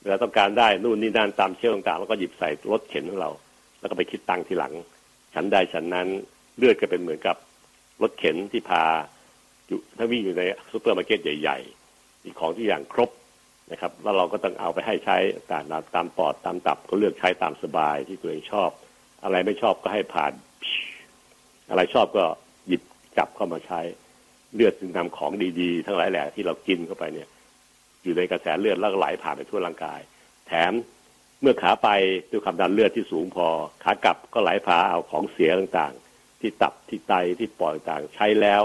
Speaker 2: เวลาต้องการได้นู่นนี่นั่นตามเชี่ยวต่างๆแล้วก็หยิบใส่รถเข็นของเรา แล้วก็ไปคิดตังค์ทีหลัง ฉันใดฉันนั้นเลือดก็เป็นเหมือนกับรถเข็นที่พาอยู่ถ้าวิ่งอยู่ในซูเปอร์มาร์เก็ตใหญ่ ๆ มีของทุกอย่างครบนะครับ แล้วเราก็ต้องเอาไปให้ใช้ตามตามปอดตามตับก็เลือกใช้ตามสบายที่ตัวเองชอบ อะไรไม่ชอบก็ให้ผ่าน อะไรชอบก็หยิบจับเข้ามาใช้ เลือดจึงนำของดีๆ ทั้งหลายแหล่ที่เรากินเข้าไปเนี่ย อยู่ในกระแสเลือดแล้วก็ไหลผ่านไปทั่วร่างกาย แถมเมื่อขาไปด้วยความดันเลือดที่สูงพอ ขากลับก็ไหลพาเอาของเสียต่างๆ ที่ตับที่ไตที่ปอดต่างใช้แล้ว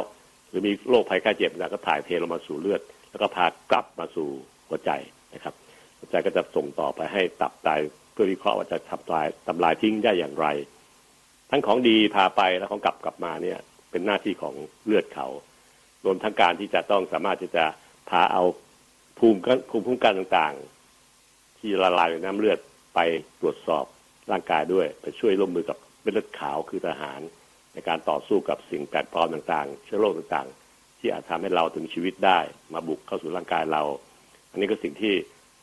Speaker 2: หรือมีโรคภัยไข้เจ็บต่างก็ถ่ายเทลงมาสู่เลือด แล้วก็พากลับมาสู่หัวใจนะครับหัวใจก็จะส่งต่อไปให้ตับไตเพื่อวิเคราะห์ว่าจะทำลายทำลายทิ้งได้อย่างไร ทั้งของดีพาไปแล้วของกลับกลับมาเนี่ย เป็นหน้าที่ของเลือดเขารวมทั้งการที่จะต้องสามารถที่จะพาเอา ภูมิภูมิคุ้มกันต่างๆ ที่ละลายในน้ำเลือดไปตรวจสอบร่างกายด้วย ไปช่วยร่วมมือกับเม็ดเลือดขาวคือทหาร ในการต่อสู้กับสิ่งแปลกปลอมต่างๆ เชื้อโรคต่างๆ ที่อาจทำให้เราถึงชีวิตได้ มาบุกเข้าสู่ร่างกายเรา อันนี้ก็สิ่งที่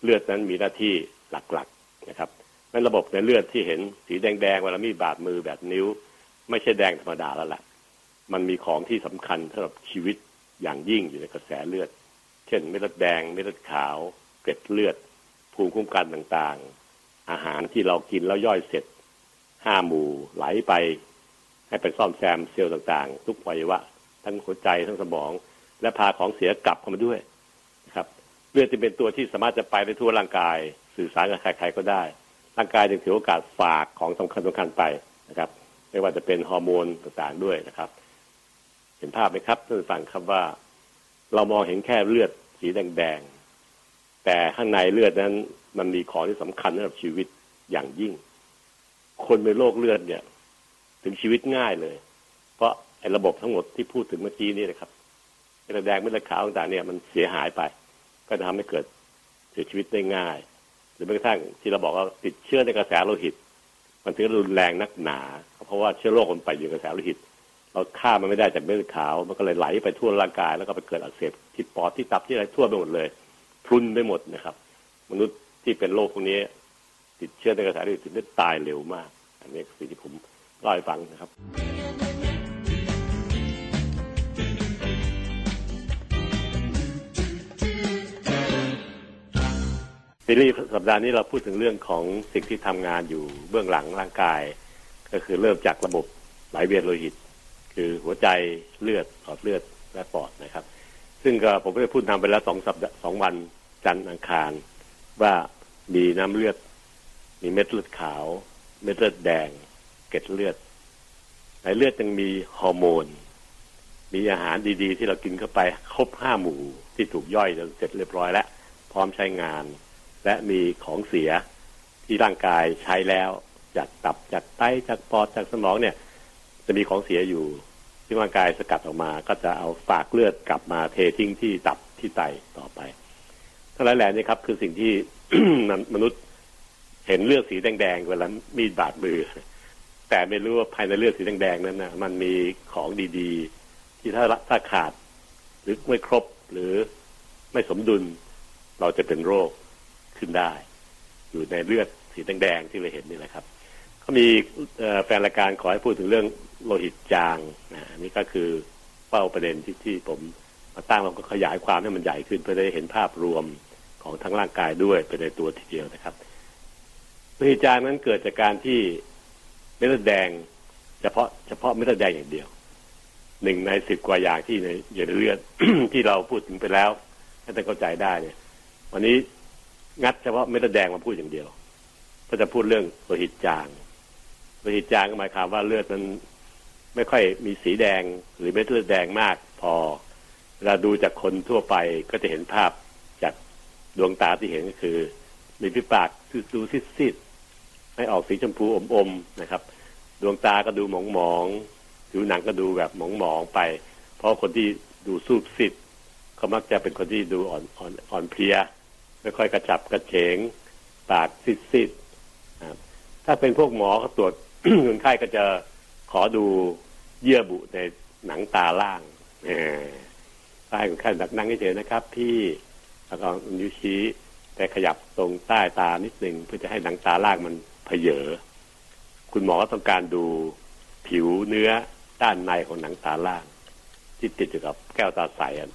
Speaker 2: เลือดนั้นมีหน้าที่หลักๆนะครับในระบบในเลือดที่เห็นสีแดงๆเวลามีบาดมือแบบนิ้ว ไม่ใช่แดงธรรมดาแล้วแหละมันมีของที่สำคัญสำหรับชีวิตอย่างยิ่งอยู่ในกระแสเลือด เช่นเม็ดเลือดแดงเม็ดเลือดขาว เกล็ดเลือด ภูมิคุ้มกันต่างๆ อาหารที่เรากินแล้วย่อยเสร็จห้าหมู่ไหลไป ให้ไปซ่อมแซมเซลล์ต่างๆ ทุกอวัยวะ ทั้งหัวใจทั้งสมอง และพาของเสียกลับเข้ามาด้วยนะครับเลือดจะเป็นตัวที่สามารถจะไปไปทั่วร่างกาย สื่อสารกับใครๆก็ได้ ร่างกายจึงถือโอกาสฝากของสำคัญสำคัญไปนะครับ ไม่ว่าจะเป็นฮอร์โมนต่างๆด้วยนะครับ เห็นภาพไหมครับท่านฟังครับว่า เรามองเห็นแค่เลือดสีแดงๆ แต่ข้างในเลือดนั้น มันมีของที่สำคัญสำหรับชีวิตอย่างยิ่ง คนเป็นโรคเลือดเนี่ย ถึงชีวิตง่ายเลย เพราะไอ้ระบบทั้งหมดที่พูดถึงเมื่อกี้นี่นะครับเม็ดแดงเม็ดขาวต่างๆเนี่ยมันเสียหายไป ก็จะทำให้เกิดเสียชีวิตได้ง่าย หรือแม้กระทั่งที่เราบอกว่าติดเชื้อในกระแสโลหิต มันถึงรุนแรงนักหนา เพราะว่าเชื้อโรคมันไปอยู่ในกระแสโลหิต เราฆ่ามันไม่ได้จากเม็ดขาว มันก็เลยไหลไปทั่วร่างกาย แล้วก็ไปเกิดอักเสบที่ปอดที่ตับที่อะไรทั่วไปหมดเลยพรุนไปหมดนะครับ มนุษย์ที่เป็นโรคพวกนี้ ติดเชื้อในกระแสโลหิตถึงได้ตายเร็วมาก อันนี้สิ่งที่ผมเล่าให้ฟังนะครับซีรีส์สัปดาห์นี้เราพูดถึงเรื่องของสิ่งที่ทำงานอยู่เบื้องหลังร่างกาย ก็คือเริ่มจากระบบไหลเวียนโลหิต คือหัวใจเลือดหลอดเลือดและปอดนะครับ ซึ่งก็ผมก็ได้พูดนำไปแล้วสองสัปดาห์สองวันจันทร์อังคาร ว่ามีน้ำเลือด มีเม็ดเลือดขาว เม็ดเลือดแดง เกล็ดเลือด ในเลือดยังมีฮอร์โมน มีอาหารดีๆ ที่เรากินเข้าไปครบห้าหมู่ที่ถูกย่อยจนเสร็จเรียบร้อยแล้ว พร้อมใช้งาน และมีของเสียที่ร่างกายใช้แล้วจากตับจากไตจากปอดจากสมองเนี่ย จะมีของเสียอยู่ ที่ร่างกายสกัดออกมา ก็จะเอาฝากเลือดกลับมาเททิ้งที่ตับที่ไตต่อไปทั้งหลายแหล่นี่ครับ คือสิ่งที่มนุษย์เห็นเลือดสีแดงๆเวลามีดบาดมือ แต่ไม่รู้ว่าภายในเลือดสีแดงๆนั้นนะมันมีของดีๆ ที่ถ้าถ้าขาด หรือไม่ครบหรือไม่สมดุล เราจะเป็นโรคขึ้นได้ อยู่ในเลือดสีแดงๆที่เราเห็นนี่แหละครับ ก็มีแฟนรายการขอให้พูดถึงเรื่อง โลหิตจางนะนี่ก็คือเป้าประเด็นที่ที่ผมมาตั้งเราก็ขยายความให้มันใหญ่ขึ้นเพื่อได้เห็นภาพรวมของทั้งร่างกายด้วยเป็นในตัวทีเดียวนะครับโลหิตจางนั้นเกิดจากการที่เม็ดเลือดแดง เฉพาะเฉพาะเม็ดเลือดแดงอย่างเดียวหนึ่งในสิบกว่าอย่างที่ในอยู่ในเลือดที่เราพูดถึงไปแล้วให้ท่านเข้าใจได้เนี่ย วันนี้งัดเฉพาะเม็ดเลือดแดงมาพูดอย่างเดียว ก็จะพูดเรื่องโลหิตจางโลหิตจางก็หมายความว่าเลือดมัน ไม่ค่อยมีสีแดงหรือเม็ดเลือดแดงมาก พอเวลาดูจากคนทั่วไปก็จะเห็นภาพจากดวงตาที่เห็นก็คือ มีพิปากดูซีดๆให้ออกสีชมพูอมๆนะครับ ดวงตาก็ดูหมองๆผิวหนังก็ดูแบบหมองๆไป เพราะคนที่ดูสูบซิดเขามักจะเป็นคนที่ดูอ่อนอ่อนอ่อนเพลีย ไม่ค่อยกระจับกระเฉง ปากซีดๆถ้าเป็นพวกหมอเขาตรวจคนไข้ก็จะ ขอดูเยื่อบุในหนังตาล่างเออใต้คนไข้ดักนั่งเฉยๆนะครับพี่แล้วก็นิ้วชี้แต่ขยับตรงใต้ตานิดหนึ่งเพื่อจะให้หนังตาล่างมันเพเยอคุณหมอต้องการดูผิวเนื้อด้านในของหนังตาล่าง ที่ติดอยู่กับแก้วตาใสอะ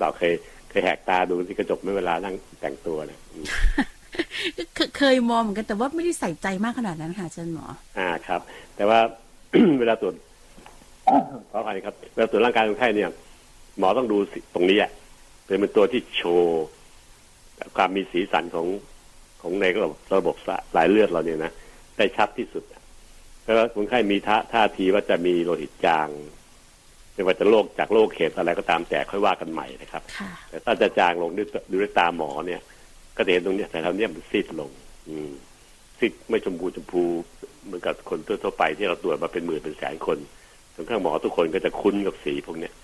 Speaker 2: เราเคยเคยแหกตาดูที่กระจกเมื่อเวลานั่งแต่งตัวเนี่ย
Speaker 4: เคยมองเหมือนกันแต่ว่าไม่ได้ใส่ใจมากขนาดนั้นค่ะอาจารย์หมอ
Speaker 2: อ่าครับ แต่ว่า เวลาตรวจขออภัยครับเวลาตรวจร่างกายคนไข้เนี่ย หมอต้องดูตรงนี้อะเป็นเป็นตัวที่โชว์ความมีสีสันของของในระบบระบบสายเลือดเราเนี่ยนะได้ชัดที่สุดแล้วคนไข้มีท่าท่าทีว่าจะมีโลหิตจางไม่ว่าจะโรคจากโรคเขตอะไรก็ตามแต่ค่อยว่ากันใหม่นะครับ แต่ถ้าจะจางลงด้วยดูด้วยตาหมอเนี่ย ก็เห็นตรงนี้แต่เราเนี่ยมันซีดลง อืมซีดไม่ชมพูชมพู เหมือนกับคนทั่วไปที่เราตรวจมาเป็นหมื่นเป็นแสนคนจนข้างหมอทุกคนก็จะคุ้นกับสีพวกเนี้ย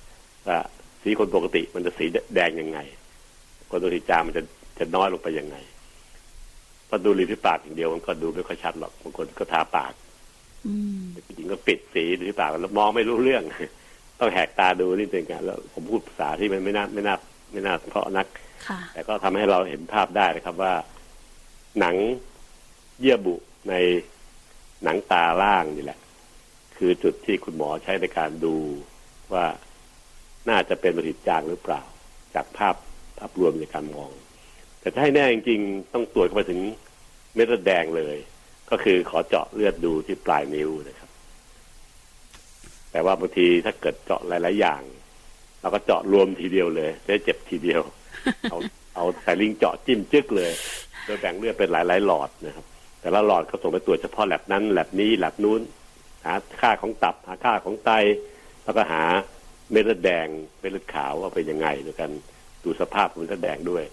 Speaker 2: ว่าสีคนปกติมันจะสีแดงยังไง คนตัวที่จางมันจะจะน้อยลงไปยังไงพอดูริมฝีปากอย่างเดียวมันก็ดูไม่ค่อยชัดหรอกบางคนก็ทาปากจริงก็ปิดสีริมฝีปากแล้วมองไม่รู้เรื่อง ต้องแหกตาดูนี่เป็นการแล้วผมพูดภาษาที่มันไม่น่าไม่น่าไม่น่าเพราะนักแต่ก็ทำให้เราเห็นภาพได้นะครับว่า หนังเยื่อบุใน หนังตาล่างนี่แหละ คือจุดที่คุณหมอใช้ในการดูว่าน่าจะเป็นโลหิตจางหรือเปล่า จากภาพภาพรวมในการมอง แต่ถ้าให้แน่จริงๆ ต้องตรวจเข้าไปถึงเม็ดเลือดแดงเลย ก็คือขอเจาะเลือดดูที่ปลายนิ้วนะครับ แต่ว่าบางทีถ้าเกิดเจาะหลาย ๆ อย่างเราก็เจาะรวมทีเดียวเลยจะเจ็บทีเดียว เอาเอาสายลิงเจาะจิ้มจึกเลยโดยแบ่งเลือดเป็นหลายๆหลอดนะครับ แต่ละหลอดเขาส่งไปตรวจเฉพาะแลบนั้นแลบนี้แลบนู้น หาค่าของตับ หาค่าของไต แล้วก็หาเม็ดเลือดแดงเม็ดเลือดขาวว่าเป็นยังไงด้วยกันดูสภาพของเม็ดเลือดแดงด้วย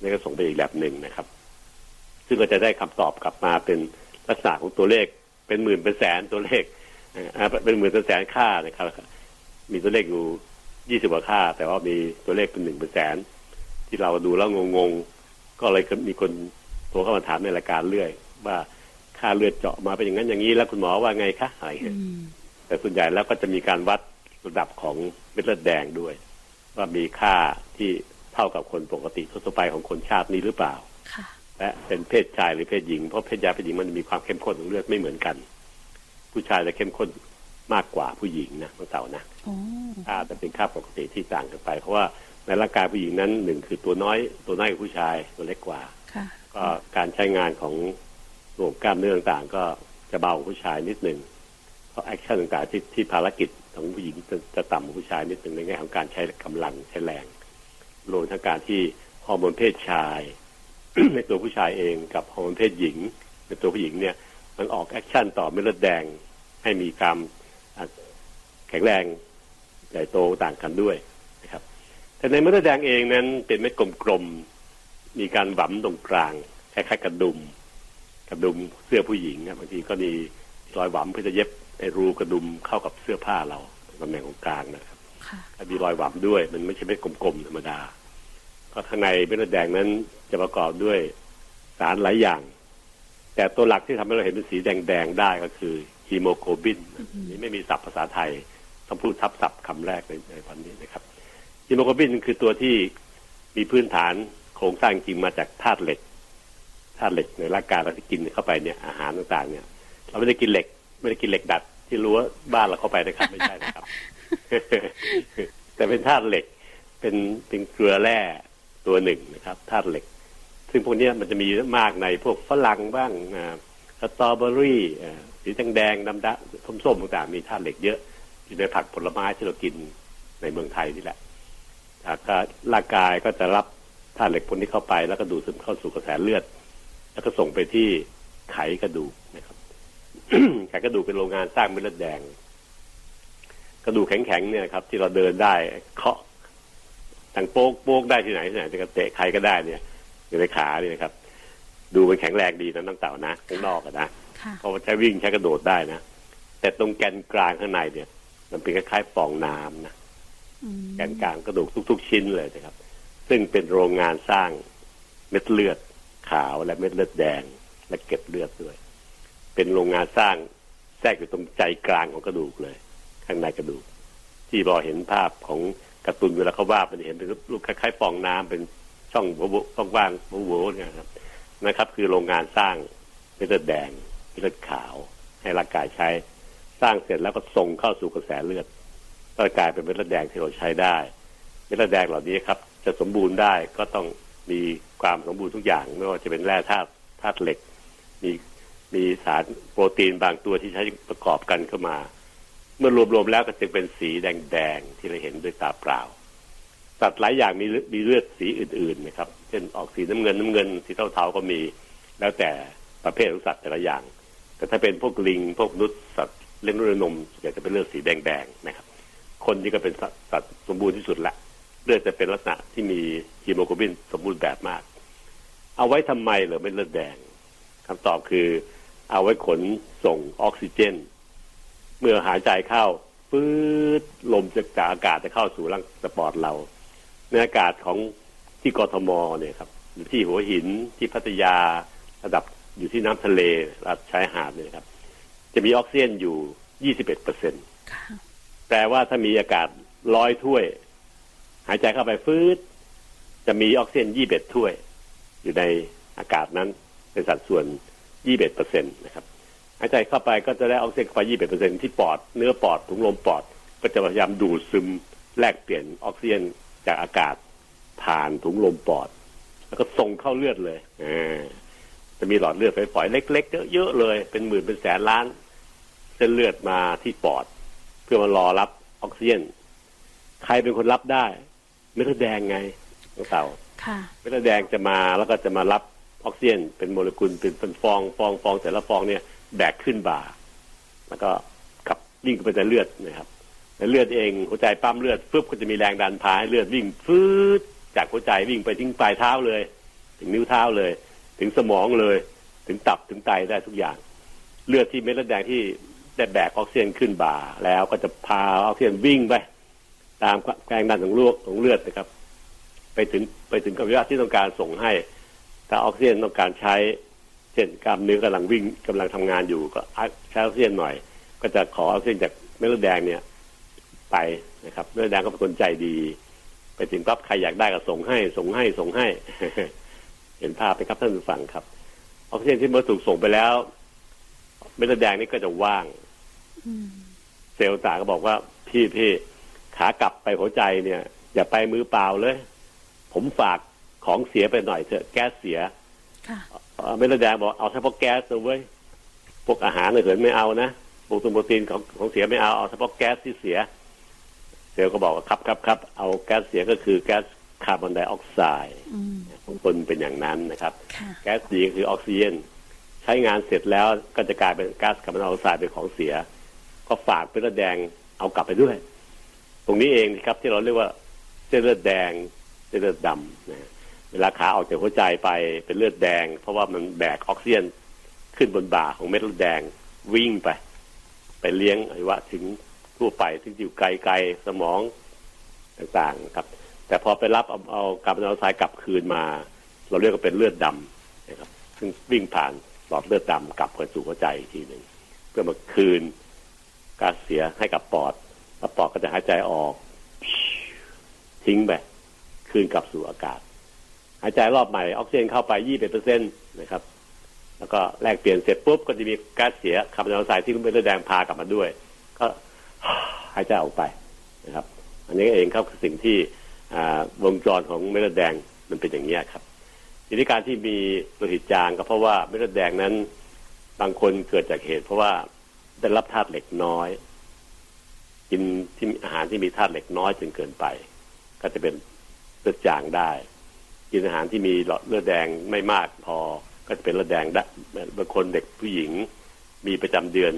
Speaker 2: นี่ก็ส่งไปอีกแลบหนึ่งนะครับ ซึ่งก็จะได้คำตอบกลับมาเป็นลักษณะของตัวเลข เป็นหมื่นเป็นแสนตัวเลขเป็นหมื่นเป็นแสนค่านะครับ มีตัวเลขอยู่ยี่สิบกว่าค่า แต่ว่ามีตัวเลขเป็นหนึ่งเป็นแสนที่เราดูแล้วงงๆก็เลยมีคนโทรเข้ามาถามในรายการเรื่อย ว่าค่าเลือดเจาะมาเป็นอย่างนั้นอย่างนี้แล้วคุณหมอว่าไงคะอะไรเงี้ยแต่ส่วนใหญ่แล้วก็จะมีการวัดระดับของเม็ดเลือดแดงด้วย ว่ามีค่าที่เท่ากับคนปกติทั่วไปของคนชาตินี้หรือเปล่าและเป็นเพศชายหรือเพศหญิงเพราะเพศชายเพศหญิงมันมีความเข้มข้นของเลือดไม่เหมือนกัน ผู้ชายจะเข้มข้นมากกว่าผู้หญิงนะน้องเต่านะค่าจะเป็นค่าปกติที่ต่างกันไป เพราะว่าในร่างกายผู้หญิงนั้นหนึ่งคือตัวน้อยตัวน้อยกว่าผู้ชายตัวเล็กกว่าก็การใช้งานของ ระบบกล้ามเนื้อต่างๆ ก็จะเบาผู้ชายนิดหนึ่งเพราะ action ต่างๆที่ที่ภารกิจของผู้หญิงจะจะต่ำกว่าผู้ชายนิดหนึ่งในแง่ของการใช้กำลังใช้แรงรวมทั้งการที่ฮอร์โมนเพศชาย ในตัวผู้ชายเองกับฮอร์โมนเพศหญิง ในตัวผู้หญิงเนี่ย มันออก action ต่อเม็ดเลือดแดงให้มีความแข็งแรงใหญ่โตต่างกันด้วยนะครับ แต่ในเม็ดเลือดแดงเองนั้นเป็นเม็ดกลมๆมีการหวำตรงกลางคล้ายๆกระดุม กระดุมเสื้อผู้หญิงนะบางทีก็มีรอยหวำเพื่อจะเย็บไอ้รูกระดุมเข้ากับเสื้อผ้าเราตำแหน่งของกลางนะครับ
Speaker 4: ค่ะ
Speaker 2: ถ้ามีรอยหวำด้วย มันไม่ใช่เม็ดกลมๆธรรมดาก็ข้างในเม็ดเลือดแดงนั้นจะประกอบด้วยสารหลายอย่าง แต่ตัวหลักที่ทำให้เราเห็นเป็นสีแดงๆได้ก็คือฮีโมโกลบินนี่ไม่มีศัพท์ภาษาไทยต้องพูดทับศัพท์คำแรกในในวันนี้นะครับฮีโมโกลบินคือตัวที่มีพื้นฐานโครงสร้างจริงมาจากธาตุเหล็ก ธาตุเหล็กในร่างกายเราที่กินเข้าไปเนี่ยอาหารต่างๆ เนี่ย เราไม่ได้กินเหล็ก ไม่ได้กินเหล็กดัด ที่รู้วบ้านเราเข้าไปนะครับไม่ใช่นะครับ แต่เป็นธาตุเหล็ก เป็นเป็นเกลือแร่ตัวหนึ่งนะครับธาตุเหล็ก ซึ่งพวกนี้มันจะมีมากในพวกฝรั่งบ้างอ่าสตรอเบอรี่อ่าสีแดงๆดำดำส้มๆต่างๆมีธาตุเหล็กเยอะอยู่ในผักผลไม้ที่เรากินในเมืองไทยนี่แหละอ่ากร่างกายก็จะรับธาตุเหล็กพวกนี้เข้าไปแล้วก็ดูดซึมเข้าสู่กระแสเลือด แล้วก็ส่งไปที่ไขกระดูกนะครับไขกระดูกเป็นโรงงานสร้างเม็ดเลือดแดง กระดูกแข็งๆเนี่ยครับ ที่เราเดินได้เคาะตังโป๊กโป๊กได้ที่ไหนที่ไหนจะเตะใครก็ได้เนี่ย อยู่ในขาเนี่ยนะครับ ดูมันแข็งแรงดีนะน้องเต่านะข้างนอกอะนะ
Speaker 4: ค่ะ
Speaker 2: เพราะว่าใช้วิ่งใช้กระโดดได้นะแต่ตรงแกนกลางข้างในเนี่ย มันเป็นคล้ายๆฟองน้ำนะ
Speaker 4: อืม
Speaker 2: แกนกลางกระดูกทุก ๆ ชิ้นเลยนะครับ ซึ่งเป็นโรงงานสร้างเม็ดเลือด ขาวและเม็ดเลือดแดง และเก็บเลือดด้วย เป็นโรงงานสร้างแทรกอยู่ตรงใจกลางของกระดูกเลย ข้างในกระดูก ที่พอเห็นภาพของกร์ตูนเวลาเขาวาดมันเห็นเป็นรูปคล้ายๆฟองน้ำเป็นช่องโหว่ช่องว่างโหว่เนี่ยครับนะครับ คือโรงงานสร้างเม็ดเลือดแดงเม็ดเลือดขาว ให้ร่างกายใช้สร้างเสร็จแล้วก็ส่งเข้าสู่กระแสเลือดก็กลายเป็นเม็ดเลือดแดงที่เราใช้ได้ เม็ดเลือดแดงเหล่านี้ครับ จะสมบูรณ์ได้ก็ต้อง มีความสมบูรณ์ทุกอย่างไม่ว่าจะเป็นแร่ธาตุธาตุเหล็ก มีมีสารโปรตีนบางตัวที่ใช้ประกอบกันเข้ามา เมื่อรวมๆแล้วก็จึงเป็นสีแดงๆที่เราเห็นด้วยตาเปล่าสัตว์หลายอย่างมีมีเลือดสีอื่นๆนะครับ เช่นออกสีน้ำเงินน้ำเงินสีเทาๆก็มี แล้วแต่ประเภทของสัตว์แต่ละอย่าง แต่ถ้าเป็นพวกลิงพวกมนุษย์สัตว์เลี้ยงด้วยนมอยากจะเป็นเลือดสีแดงๆนะครับ คนนี่ก็เป็นสัตว์สมบูรณ์ที่สุดละ เลือดจะเป็นลักษณะที่มีฮีโมโกลบินสมบูรณ์แบบมาก เอาไว้ทำไมหรือเม็ดเลือดแดงคำตอบคือ เอาไว้ขนส่งออกซิเจน เมื่อหายใจเข้าปื๊ดลมจากอากาศจะเข้าสู่ร่างสู่ปอดเรา ในอากาศของที่กทมเนี่ยครับหรือที่หัวหินที่พัทยาระดับอยู่ที่น้ำทะเลระดับชายหาดเนี่ยครับ จะมีออกซิเจนอยู่21เปอร์เซ็นต์
Speaker 4: ค่ะ
Speaker 2: แปลว่าถ้ามีอากาศร้อยถ้วย หายใจเข้าไปฟืดจะมีออกซิเจนยี่สิบเอ็ดถ้วย อยู่ในอากาศนั้นเป็นสัดส่วนยี่สิบเอ็ดเปอร์เซ็นตนะครับหายใจเข้าไปก็จะได้ออกซิเจนเข้าไปยี่สิบเอ็ดเปอร์เซ็นที่ปอดเนื้อปอดถุงลมปอด ก็จะพยายามดูดซึมแลกเปลี่ยนออกซิเจนจากอากาศผ่านถุงลมปอด แล้วก็ส่งเข้าเลือดเลยอจะมีหลอดเลือดฝอยเล็กๆเยอะๆเลย เป็นหมื่นเป็นแสนล้าน เส้นเลือดมาที่ปอด เพื่อมารอรับออกซิเจนใครเป็นคนรับได้ เม็ดเลือดแดงไงน้องเต่า
Speaker 4: ค่ะ
Speaker 2: เม็ดเลือดแดงจะมาแล้วก็จะมารับออกซิเจนเป็นโมเลกุลเป็นเป็นฟองฟองฟองแต่ละฟองเนี่ยแบกขึ้นบ่า แล้วก็ขับวิ่งไปในเลือดนะครับในเลือดเองหัวใจปั๊มเลือดฟึบก็จะมีแรงดันพาให้เลือดวิ่งฟืดจากหัวใจวิ่งไปถึงปลายเท้าเลย ถึงนิ้วเท้าเลย ถึงสมองเลย ถึงตับถึงไตได้ทุกอย่าง เลือดที่เม็ดเลือดแดงที่ได้แบกออกซิเจนขึ้นบ่า แล้วก็จะพาออกซิเจนวิ่งไป ตามแรงดันของเลือดของเลือดนะครับ ไปถึงไปถึงกระวิวที่ต้องการส่งให้ ถ้าออกซิเจนต้องการใช้เช่นกล้ามเนื้อกำลังวิ่งกำลังทำงานอยู่ก็ใช้ออกซิเจนหน่อย ก็จะขอออกซิเจนจากเม็ดเลือดแดงเนี่ย ไปนะครับเม็ดเลือดแดงก็เป็นคนใจดี ไปถึงปั๊บใครอยากได้ก็ส่งให้ ส่งให้ส่งให้ เห็นภาพไหมครับท่านผู้ฟังครับออกซิเจนที่เมื่อถูกส่งไปแล้ว เม็ดเลือดแดงนี่ก็จะว่าง
Speaker 4: อืม
Speaker 2: เซลล์ต่างก็บอกว่าพี่พี่ ขากลับไปหัวใจเนี่ย อย่าไปมือเปล่าเลย ผมฝากของเสียไปหน่อยเถอะแก๊สเสีย
Speaker 4: ค่ะ
Speaker 2: เอ่อเมลดแดงบอกเอาเฉพาะแก๊สนะเว้ยพวกอาหารเหินไม่เอานะโปรตีนโปรตีนของของเสียไม่เอาเอาเฉพาะแก๊สที่เสียเซลล์ก็บอกว่าครับครับครับเอาแก๊สเสียก็คือแก๊สคาร์บอนไดออกไซด์
Speaker 4: อืม
Speaker 2: ของคนเป็นอย่างนั้นนะครับ
Speaker 4: ค่ะ
Speaker 2: แก๊สดีก็คือออกซิเจนใช้งานเสร็จแล้วก็จะกลายเป็นก๊าซคาร์บอนไดออกไซด์เป็นของเสีย ก็ฝากเป็นเลือดแดงเอากลับไปด้วย ตรงนี้เองนะครับที่เราเรียกว่าเส้นเลือดแดงเส้นเลือดดำนะเวลาขาออกจากหัวใจไปเป็นเลือดแดง เพราะว่ามันแบกออกซิเจนขึ้นบนบ่าของเม็ดเลือดแดงวิ่งไป ไปเลี้ยงอวัยวะถึงทั่วไปที่อยู่ไกลๆสมองต่างๆครับ แต่พอไปรับเอาเอาการเป็นเอาทรายกลับคืนมา เราเรียกว่าเป็นเลือดดำนะครับ ซึ่งวิ่งผ่านหลอดเลือดดำกลับไปสู่หัวใจอีกทีหนึ่งเพื่อมาคืนก๊าซเสียให้กับปอด แล้วปอดก็จะหายใจออก ทิ้งไปคืนกลับสู่อากาศ หายใจรอบใหม่ออกซิเจนเข้าไปยี่สิบเปอร์เซ็นต์นะครับ แล้วก็แลกเปลี่ยนเสร็จปุ๊บก็จะมีก๊าซเสียคาร์บอนไดออกไซด์ที่เลือดแดงพากลับมาด้วย ก็หายใจออกไปนะครับ อันนี้เองครับคือสิ่งที่วงจรของเม็ดเลือดแดงมันเป็นอย่างนี้ครับทีนี้การที่มีโลหิตจางก็เพราะว่าเม็ดเลือดแดงนั้น บางคนเกิดจากเหตุ เพราะว่าได้รับธาตุเหล็กน้อย กินที่อาหารที่มีธาตุเหล็กน้อยจนเกินไป ก็จะเป็นเลือดจางได้ กินอาหารที่มีหลอดเลือดแดงไม่มากพอ ก็จะเป็นเลือดแดงได้บางคนเด็กผู้หญิง มีประจำเดือน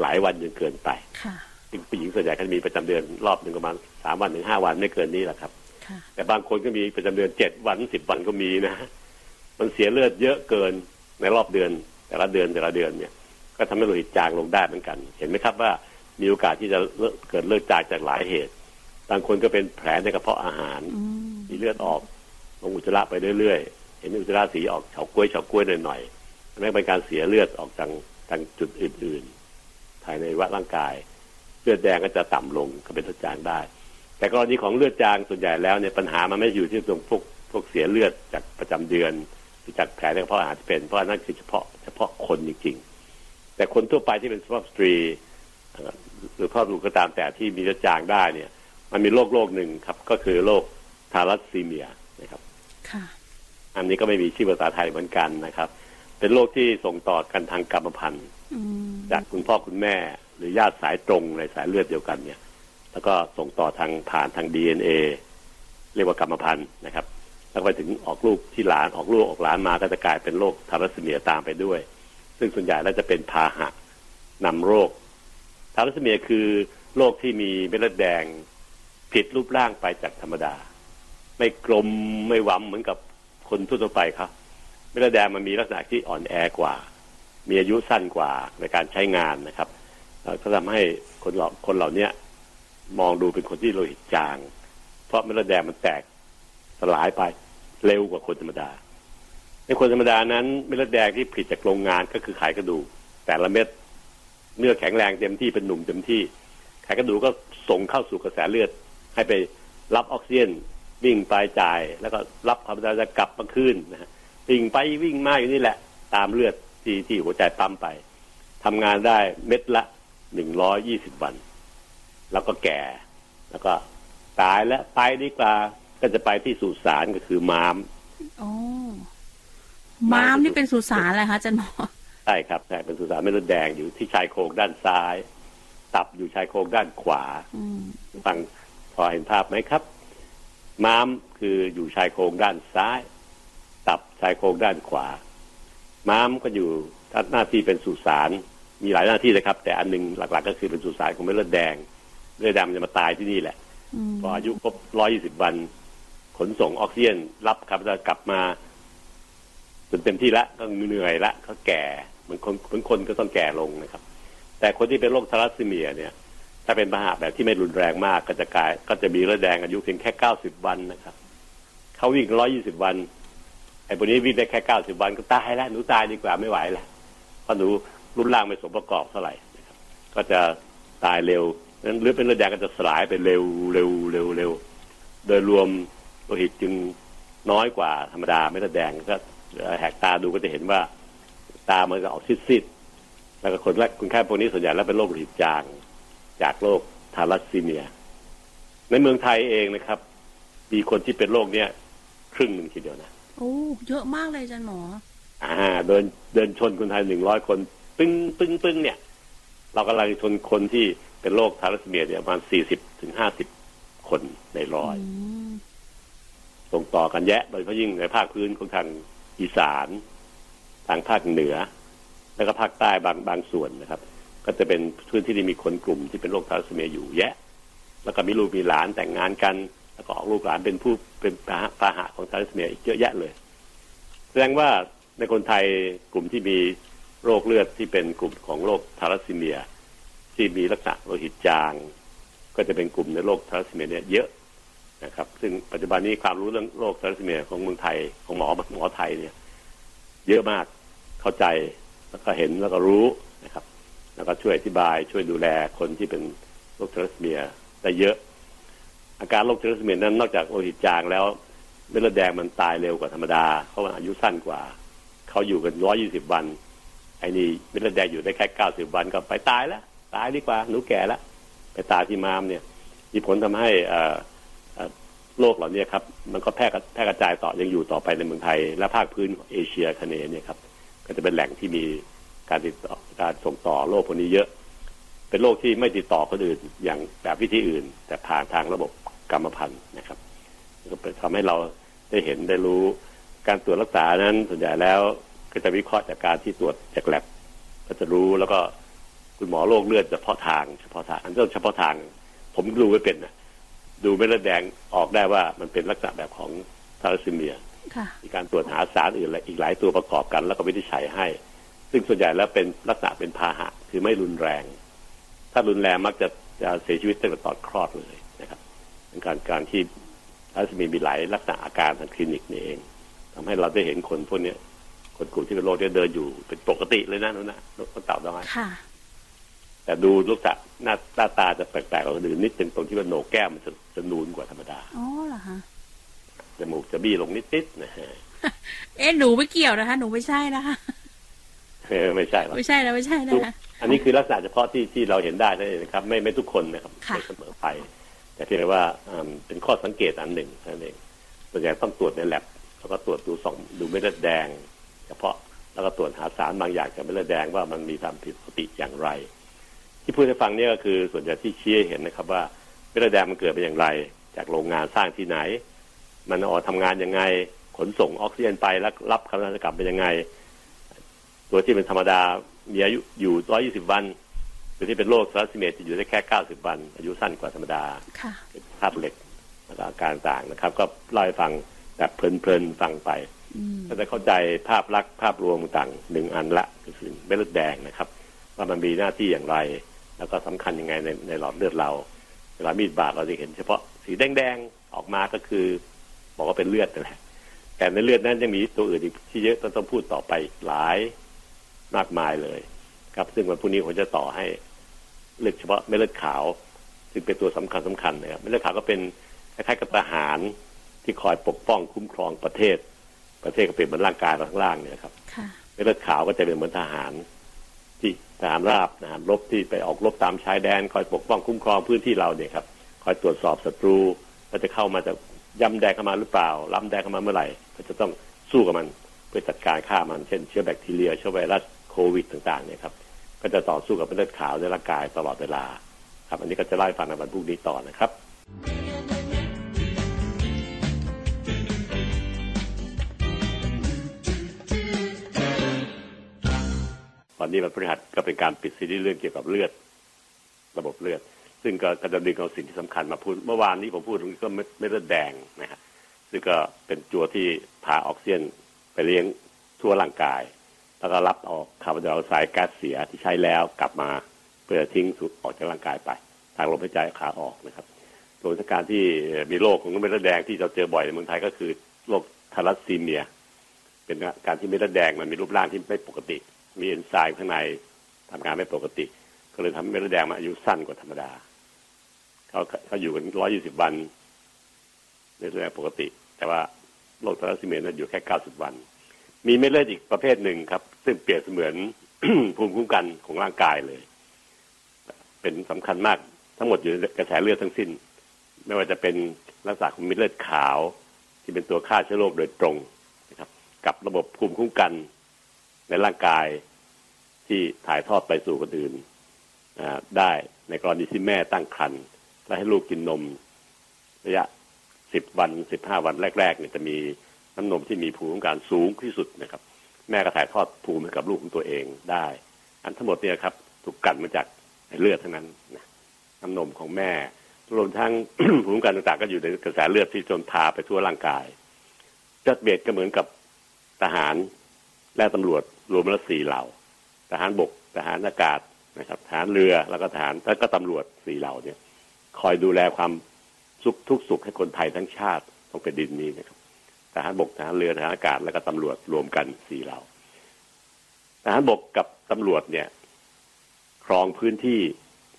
Speaker 2: หลายวันจนเกินไป
Speaker 4: ค่ะ
Speaker 2: ซึ่งผู้หญิงส่วนใหญ่ก็จะมีประจำเดือนรอบหนึ่งประมาณสามวันถึงห้าวันไม่เกินนี้แหละครับ
Speaker 4: ค่ะ
Speaker 2: แต่บางคนก็มีประจำเดือนเจ็ดวันสิบวันก็มีนะ มันเสียเลือดเยอะเกินในรอบเดือน แต่ละเดือนแต่ละเดือนเนี่ย ก็ทำให้โลหิตจางลงได้เหมือนกัน เห็นไหมครับว่า มีโอกาสที่จะเลิกเกิดเลือดจางจากหลายเหตุ บางคนก็เป็นแผลในกระเพาะอาหาร
Speaker 4: อืม
Speaker 2: มีเลือดออกลงอุจจาระไปเรื่อยๆ เห็นอุจจาระสีออกเฉาก้วยเฉาก้วยหน่อยๆนั่นเป็นการเสียเลือดออกทางทางจุดอื่นๆ ภายในวัดร่างกาย เลือดแดงก็จะต่ำลงก็เป็นเลือดจางได้ แต่กรณีของเลือดจางส่วนใหญ่แล้วเนี่ยปัญหามันไม่อยู่ที่ตรงพวกพวกเสียเลือดจากประจำเดือนหรือจากแผลในกระเพาะอาหารที่เป็นเพราะนั่นคือเฉพาะเฉพาะคนจริงๆ แต่คนทั่วไปที่เป็นสุภาพสตรี เอ่อหรือพ่อบุรุษก็ตามแต่ที่มีเลือดจางได้เนี่ย มันมีโรคโรคหนึ่งครับ ก็คือโรคทารัสซีเมียนะครับ
Speaker 4: ค่ะ
Speaker 2: อันนี้ก็ไม่มีชื่อภาษาไทยเหมือนกันนะครับ เป็นโรคที่ส่งต่อกันทางกรรมพันธุ์
Speaker 4: อืม
Speaker 2: จากคุณพ่อคุณแม่ หรือญาติสายตรงในสายเลือดเดียวกันเนี่ย แล้วก็ส่งต่อทางผ่านทางดีเอเรียกว่ากรรมพันธุ์นะครับแล้วไปถึงออกลูกที่หลานออกลูกออกหลานมาก็จะกลายเป็นโรคทารัสซีเมียตามไปด้วย ซึ่งส่วนใหญ่แล้วจะเป็นพาหะนำโรค ทารัสซีเมียคือโรคที่มีเม็ดเลือดแดงผิดรูปร่างไปจากธรรมดา ไม่กลมไม่หวำเหมือนกับคนทั่วไปครับ เม็ดเลือดแดงมันมีลักษณะที่อ่อนแอกว่า มีอายุสั้นกว่าในการใช้งานนะครับก็ทำให้คนเหล่าคนเหล่านี้มองดูเป็นคนที่โลหิตจาง เพราะเม็ดเลือดแดงมันแตกสลายไปเร็วกว่าคนธรรมดา ในคนธรรมดานั้นเม็ดเลือดแดงที่ผลิตจากโรงงานก็คือไขกระดูกแต่ละเม็ด เนื้อแข็งแรงเต็มที่เป็นหนุ่มเต็มที่ไขกระดูกก็ส่งเข้าสู่กระแสเลือด ให้ไปรับออกซิเจนวิ่งไปจ่าย แล้วก็รับควาร์บอนไดออกลับมาคืนนะฮะวิ่งไปวิ่งมาอยู่นี่แหละ ตามเลือดที่ที่หัวใจปั๊มไปทำงานได้เม็ดละหนึ่งร้อยยี่สิบวัน แล้วก็แก่ แล้วก็ตายแล้วไปดีกว่าก็จะไปที่สุสานก็คือม้าม
Speaker 4: โอ้ม้ามนี่เป็นสุสานอะไรคะอาจันหมอ
Speaker 2: ใช่ครับใช่เป็นสุสานเม็ดเลือดแดงอยู่ที่ชายโครงด้านซ้าย ตับอยู่ชายโครงด้านขวา
Speaker 4: อืม
Speaker 2: ฟังพอเห็นภาพไหมครับ ม้ามคืออยู่ชายโครงด้านซ้าย ตับชายโครงด้านขวา ม้ามก็อยู่หน้าที่เป็นสุสานมีหลายหน้าที่เลยครับ แต่อันหนึงหลัก ๆ ก็คือเป็นสุสานของเม็ดเลือดแดงเลือดแดงมันจะมาตายที่นี่แหละ
Speaker 4: อืม
Speaker 2: พออายุครบร้อยี่สิบวัน ขนส่งออกซิเจนรับคาร์บอนไดออกไซด์กลับมาจนเต็มที่ละก็เหนื่อยละก็แก่ เหมือนคนเหมือนคนก็ต้องแก่ลงนะครับ แต่คนที่เป็นโรคทารัสซีเมียเนี่ย ถ้าเป็นพาหะแบบที่ไม่รุนแรงมากก็จะกลาย ก็จะมีเลือดแดงอายุเพียงแค่เก้าสิบวันนะครับเขาวิ่งร้อยี่สิบวันไอ้พวกนี้วิ่งได้แค่เก้าสิบวันก็ตายแล้วหนูตายดีกว่าไม่ไหวแล้วเพราะหนูรูปร่างไม่สมประกอบเท่าไหร่นะครับก็จะตายเร็วนั้นเลือดเป็นเลือดแดงก็จะสลายไปเร็วเร็วเร็วเร็ว โดยรวมโลหิตจึงน้อยกว่าธรรมดาไม่ได้แดงก็แหกตาดูก็จะเห็นว่า ตามันก็ออกซีดๆแล้วก็คนแรกคุณไข้พวกนี้ส่วนใหญ่แล้วเป็นโรคโลหิตจาง จากโรคทารัสซีเมีย ในเมืองไทยเองนะครับ มีคนที่เป็นโรคเนี้ยครึ่งหนึ่งทีเดียวนะ
Speaker 4: โอ้เยอะมากเลยอาจันหมอ
Speaker 2: อ่า เดินเดินชนคนไทยหนึ่งร้อยคน ปึ้งปึ้งปึ้งเนี่ย เรากำลังชนคนที่เป็นโรคทารัสซีเมียเนี่ยประมาณสี่สิบถึงห้าสิบคนในร้อย
Speaker 4: อืม
Speaker 2: ส่งต่อกันแยะ โดยเฉพาะยิ่งในภาคพื้นของทางอีสาน ทางภาคเหนือ แล้วก็ภาคใต้บางบางส่วนนะครับ ก็จะเป็นพื้นที่ที่มีคนกลุ่มที่เป็นโรคทารสเมียอยู่แยะ แล้วก็มีลูกมีหลานแต่งงานกัน แล้วก็ออกลูกหลานเป็นผู้เป็นพาหะพาหะของทารสเมียอีกเยอะแยะเลย แสดงว่าในคนไทยกลุ่มที่มีโรคเลือดที่เป็นกลุ่มของโรคทารัสซีเมีย ที่มีลักษณะโลหิตจาง ก็จะเป็นกลุ่มในโรคทารัสซีเมียเนี่ยเยอะนะครับ ซึ่งปัจจุบันนี้ความรู้เรื่องโรคทารัสซีเมียของเมืองไทยของหมอหมอไทยเนี่ย เยอะมาก เข้าใจแล้วก็เห็นแล้วก็รู้นะครับ แล้วก็ช่วยอธิบายช่วยดูแลคนที่เป็นโรคทรัสเมียได้เยอะ อาการโรคทรัสเมียนั้นนอกจากโลหิตจางแล้วเม็ดเลือดแดงมันตายเร็วกว่าธรรมดาเพราะมันอายุสั้นกว่า เขาอยู่กันร้อยี่สิบวันไอ้นี่เม็ดเลือดแดงอยู่ได้แค่เก้าสิบวันก็ไปตายแล้ว ตายดีกว่าหนูแก่แล้วไปตายที่มามเนี่ย มีผลทำให้อ่าโรคเหล่านี้ครับมันก็แพร่กระแพร่กระจายต่อยังอยู่ต่อไปในเมืองไทย และภาคพื้นเอเชียคเนเนี่ยครับ ก็จะเป็นแหล่งที่มีการติดต่อการส่งต่อโรคพวกนี้เยอะ เป็นโรคที่ไม่ติดต่อคนอื่นอย่างแบบวิธีอื่น แต่ผ่านทางระบบกรรมพันธุ์นะครับก็ทำให้เราได้เห็นได้รู้ การตรวจรักษานั้นส่วนใหญ่แล้วก็จะวิเคราะห์จากการที่ตรวจจากแลบก็จะรู้แล้วก็คุณหมอโรคเลือดเฉพาะทางเฉพาะทางอันนี้เฉพาะทาง ผมดูไม่เป็นนะดูเม็ดเลือดแดงออกได้ว่ามันเป็นลักษณะแบบของทารัสซีเมีย มีการตรวจหาสารอื่นอีกหลายตัวประกอบกัน แล้วก็วินิจฉัยให้ ซึ่งส่วนใหญ่แล้วเป็นลักษณะเป็นพาหะ คือไม่รุนแรง ถ้ารุนแรงมักจะจะเสียชีวิตตั้งแต่ตอนคลอดเลยนะครับเป็นการการที่ทัสมีมีหลายลักษณะอาการทางคลินิกนี่เองทำให้เราได้เห็นคนพวกนี้ยคนกลุ่มที่เป็นโรคเนี่ยเดินอยู่เป็นปกติเลยนะนู้นนะนกเต่าน้อยแต่ดูลักษณะหน้าหน้าตาจะแปลกๆกว่าคนอื่นนิดนึงตรงที่ว่าโหนกแก้มมันจะจะนูนกว่าธรรมดา
Speaker 4: อ๋อเหรอคะ
Speaker 2: จมูกจะบี้ลงนิดๆนะฮะ
Speaker 4: เอ๊ะหนูไม่เกี่ยวนะคะ หนูไม่ใช่นะคะ
Speaker 2: เออไม่ใช่หรอก
Speaker 4: ไม่ใช่นะไม่ใช่นะคะ
Speaker 2: อันนี้คือลักษณะเฉพาะที่ที่เราเห็นได้นั่นเองนะครับ ไม่ไม่ทุกคนนะครับ
Speaker 4: ค่ะ
Speaker 2: ไม่เสมอไป แต่เพียงแต่ว่าอืมเป็นข้อสังเกตอันหนึ่งนั่นเองส่วนใหญ่ต้องตรวจในแลบแล้วก็ตรวจดูสองดูเม็ดเลือดแดง เฉพาะแล้วก็ตรวจหาสารบางอย่างจากเม็ดเลือดแดงว่ามันมีความผิดปกติอย่างไร ที่พูดให้ฟังเนี่ยก็คือส่วนใหญ่ที่ชี้ให้เห็นนะครับ ว่าเม็ดเลือดแดงมันเกิดมาอย่างไร จากโรงงานสร้างที่ไหน มันออกทำงานยังไง ขนส่งออกซิเจนไปแล้วรับคาร์บอนไดออกไซด์กลับเป็นยังไง ตัวที่เป็นธรรมดามีอายุอยู่120วันตัวที่เป็นโรคซาร์ซิเมตจะอยู่ได้แค่90วัน อายุสั้นกว่าธรรมดา
Speaker 4: ค่ะ
Speaker 2: เป็นภาพเหล็กแล้วก็อาการต่างนะครับ ก็เล่าให้ฟังแบบเพลินๆฟังไป
Speaker 4: อืม
Speaker 2: ก็จะเข้าใจภาพลักษณ์ภาพรวมต่างหนึ่งอันละก็คือเม็ดเลือดแดงนะครับว่ามันมีหน้าที่อย่างไร แล้วก็สำคัญยังไงในในหลอดเลือดเรา เวลามีดบาดเราจะเห็นเฉพาะสีแดงๆออกมาก็คือ บอกว่าเป็นเลือดนั่นแหละแต่ในเลือดนั้นยังมีตัวอื่นอีกที่เยอะต้องต้องพูดต่อไปหลายมากมายเลย ครับ ซึ่งวันพรุ่งนี้ผมจะต่อให้เลือกเฉพาะเม็ดเลือดขาว ซึ่งเป็นตัวสำคัญสำคัญนะครับเม็ดเลือดขาวก็เป็นคล้ายๆกับทหารที่คอยปกป้องคุ้มครองประเทศ ประเทศก็เป็นเหมือนร่างกายเราข้างล่างเนี่ยนะครับ
Speaker 4: ค่ะ
Speaker 2: เม็ดเลือดขาวก็จะเป็นเหมือนทหาร ที่ทหารราบทหารรบที่ไปออกรบตามชายแดน คอยปกป้องคุ้มครองพื้นที่เราเนี่ยครับคอยตรวจสอบศัตรูว่าจะเข้ามาจะ ยำแดงเข้ามาหรือเปล่าล้ำแดงเข้ามาเมื่อไหร่ก็จะต้องสู้กับมันเพื่อจัดการฆ่ามันเช่นเชื้อแบคทีเรียเชื้อไวรัสโควิดต่างๆเนี่ยครับก็จะต่อสู้กับเลือดขาวในร่างกายตลอดเวลา ครับอันนี้ก็จะเล่ฟังในวันพรุ่งนี้ต่อนะครับตอนนี้มันพฤหัสก็เป็นการปิดซีรีส์เรื่องเกี่ยวกับเลือด ระบบเลือด ซึ่งก็ก็จะดึงเอาสิ่งที่สำคัญมาพูดเมื่อวานนี้ผมพูดถึงก็ไม่ไม่เลือดแดงนะฮะซึ่งก็เป็นตัวที่พาออกซิเจนไปเลี้ยงทั่วร่างกาย แล้วก็รับออกคาร์บอนไดออกไซด์ก๊าซเสียที่ใช้แล้วกลับมาเพื่อทิ้งสูดออกจากร่างกายไป ทางลมหายใจขาออกนะครับโดยการที่มีโรคของเม็ดเลือดแดงที่เราเจอบ่อยในเมืองไทยก็คือโรคทารัสซีเมีย เป็นการที่เม็ดเลือดแดงมันมีรูปร่างที่ไม่ปกติ มีเอนไซม์ข้างในทำงานไม่ปกติ ก็เลยทำให้เม็ดเลือดแดงมันอายุสั้นกว่าธรรมดา เขาเขาอยู่กันร้อยี่สิบวันเม็ดเลืองปกติ แต่ว่าโรคทารัสซีเมียนั้นอยู่แค่เก้าสิบวัน มีเม็ดเลือดอีกประเภทหนึ่งครับ ซึ่งเปรียบเสมือนภูมิคุ้มกันของร่างกายเลย เป็นสำคัญมากทั้งหมดอยู่ในกระแสเลือดทั้งสิ้น ไม่ว่าจะเป็นลักษณะของเม็ดเลือดขาว ที่เป็นตัวฆ่าเชื้อโรคโดยตรงนะครับ กับระบบภูมิคุ้มกันในร่างกายที่ถ่ายทอดไปสู่คนอื่นได้ในกรณีที่แม่ตั้งครรภ์ และให้ลูกกินนม ระยะสิบวันสิบห้าวันแรกๆเนี่ยจะมีน้ำนมที่มีภูมิคุ้มกันสูงที่สุดนะครับ แม่ก็ถ่ายทอดภูมิให้กับลูกของตัวเองได้ อันทั้งหมดเนี่ยครับ ถูกกันมาจากเลือดทั้งนั้นนะน้ำนมของแม่รวมทั้งภูมิคุ้มกันต่างๆก็อยู่ในกระแสเลือดที่จนพาไปทั่วร่างกายจัดเบดก็เหมือนกับทหารและตำรวจรวมแล้วสี่เหล่า ทหารบก ทหารอากาศนะครับ ทหารเรือแล้วก็ทหารแล้วก็ตำรวจสี่เหล่าเนี่ย คอยดูแลความสุขทุกสุขให้คนไทยทั้งชาติต้องเป็นดินนี้นะครับทหารบกทหารเรือทหารอากาศแล้วก็ตำรวจรวมกันสี่เหล่าทหารบกกับตำรวจเนี่ย ครองพื้นที่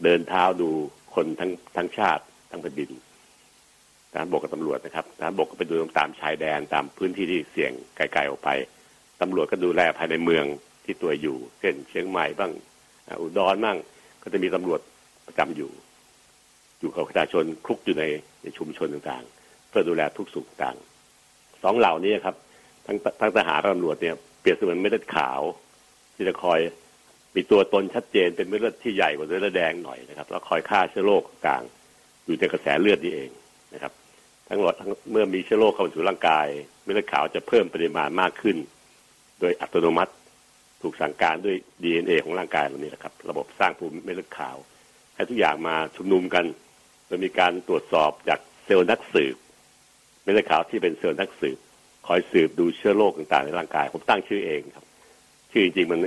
Speaker 2: เดินเท้าดูคนทั้งทั้งชาติทั้งแผ่นดินทหารบกกับตำรวจนะครับทหารบกก็ไปดูตามชายแดนตามพื้นที่ที่เสี่ยงไกลๆออกไปตำรวจก็ดูแลภายในเมืองที่ตัวอยู่ เช่นเชียงใหม่บ้างอุดรบ้างก็จะมีตำรวจประจำอยู่ อยู่กับประชาชนคลุกอยู่ในในชุมชนต่างๆ เพื่อดูแลทุกสุขต่างสองเหล่านี้ครับ ทั้งทั้งทหารตำรวจเนี่ยเปรียบเสมือนเม็ดเลือดขาว ที่จะคอยมีตัวตนชัดเจนเป็นเม็ดเลือดที่ใหญ่กว่าเม็ดเลือดแดงหน่อยนะครับ แล้วคอยฆ่าเชื้อโรคต่างอยู่ในกระแสเลือดนี่เองนะครับ ทั้งหมดทั้งเมื่อมีเชื้อโรคเข้าสู่ร่างกาย เม็ดเลือดขาวจะเพิ่มปริมาณมากขึ้น โดยอัตโนมัติถูกสั่งการด้วย DNA ของร่างกายเรานี่แหละครับ ระบบสร้างภูมิเม็ดเลือดขาว ให้ทุกอย่างมาชุมนุมกัน โดยมีการตรวจสอบจากเซลล์นักสืบเม็ดเลือดขาวที่เป็นเซลล์นักสืบ คอยสืบดูเชื้อโรคต่างๆในร่างกาย ผมตั้งชื่อเองครับ ชื่อจริงๆมัน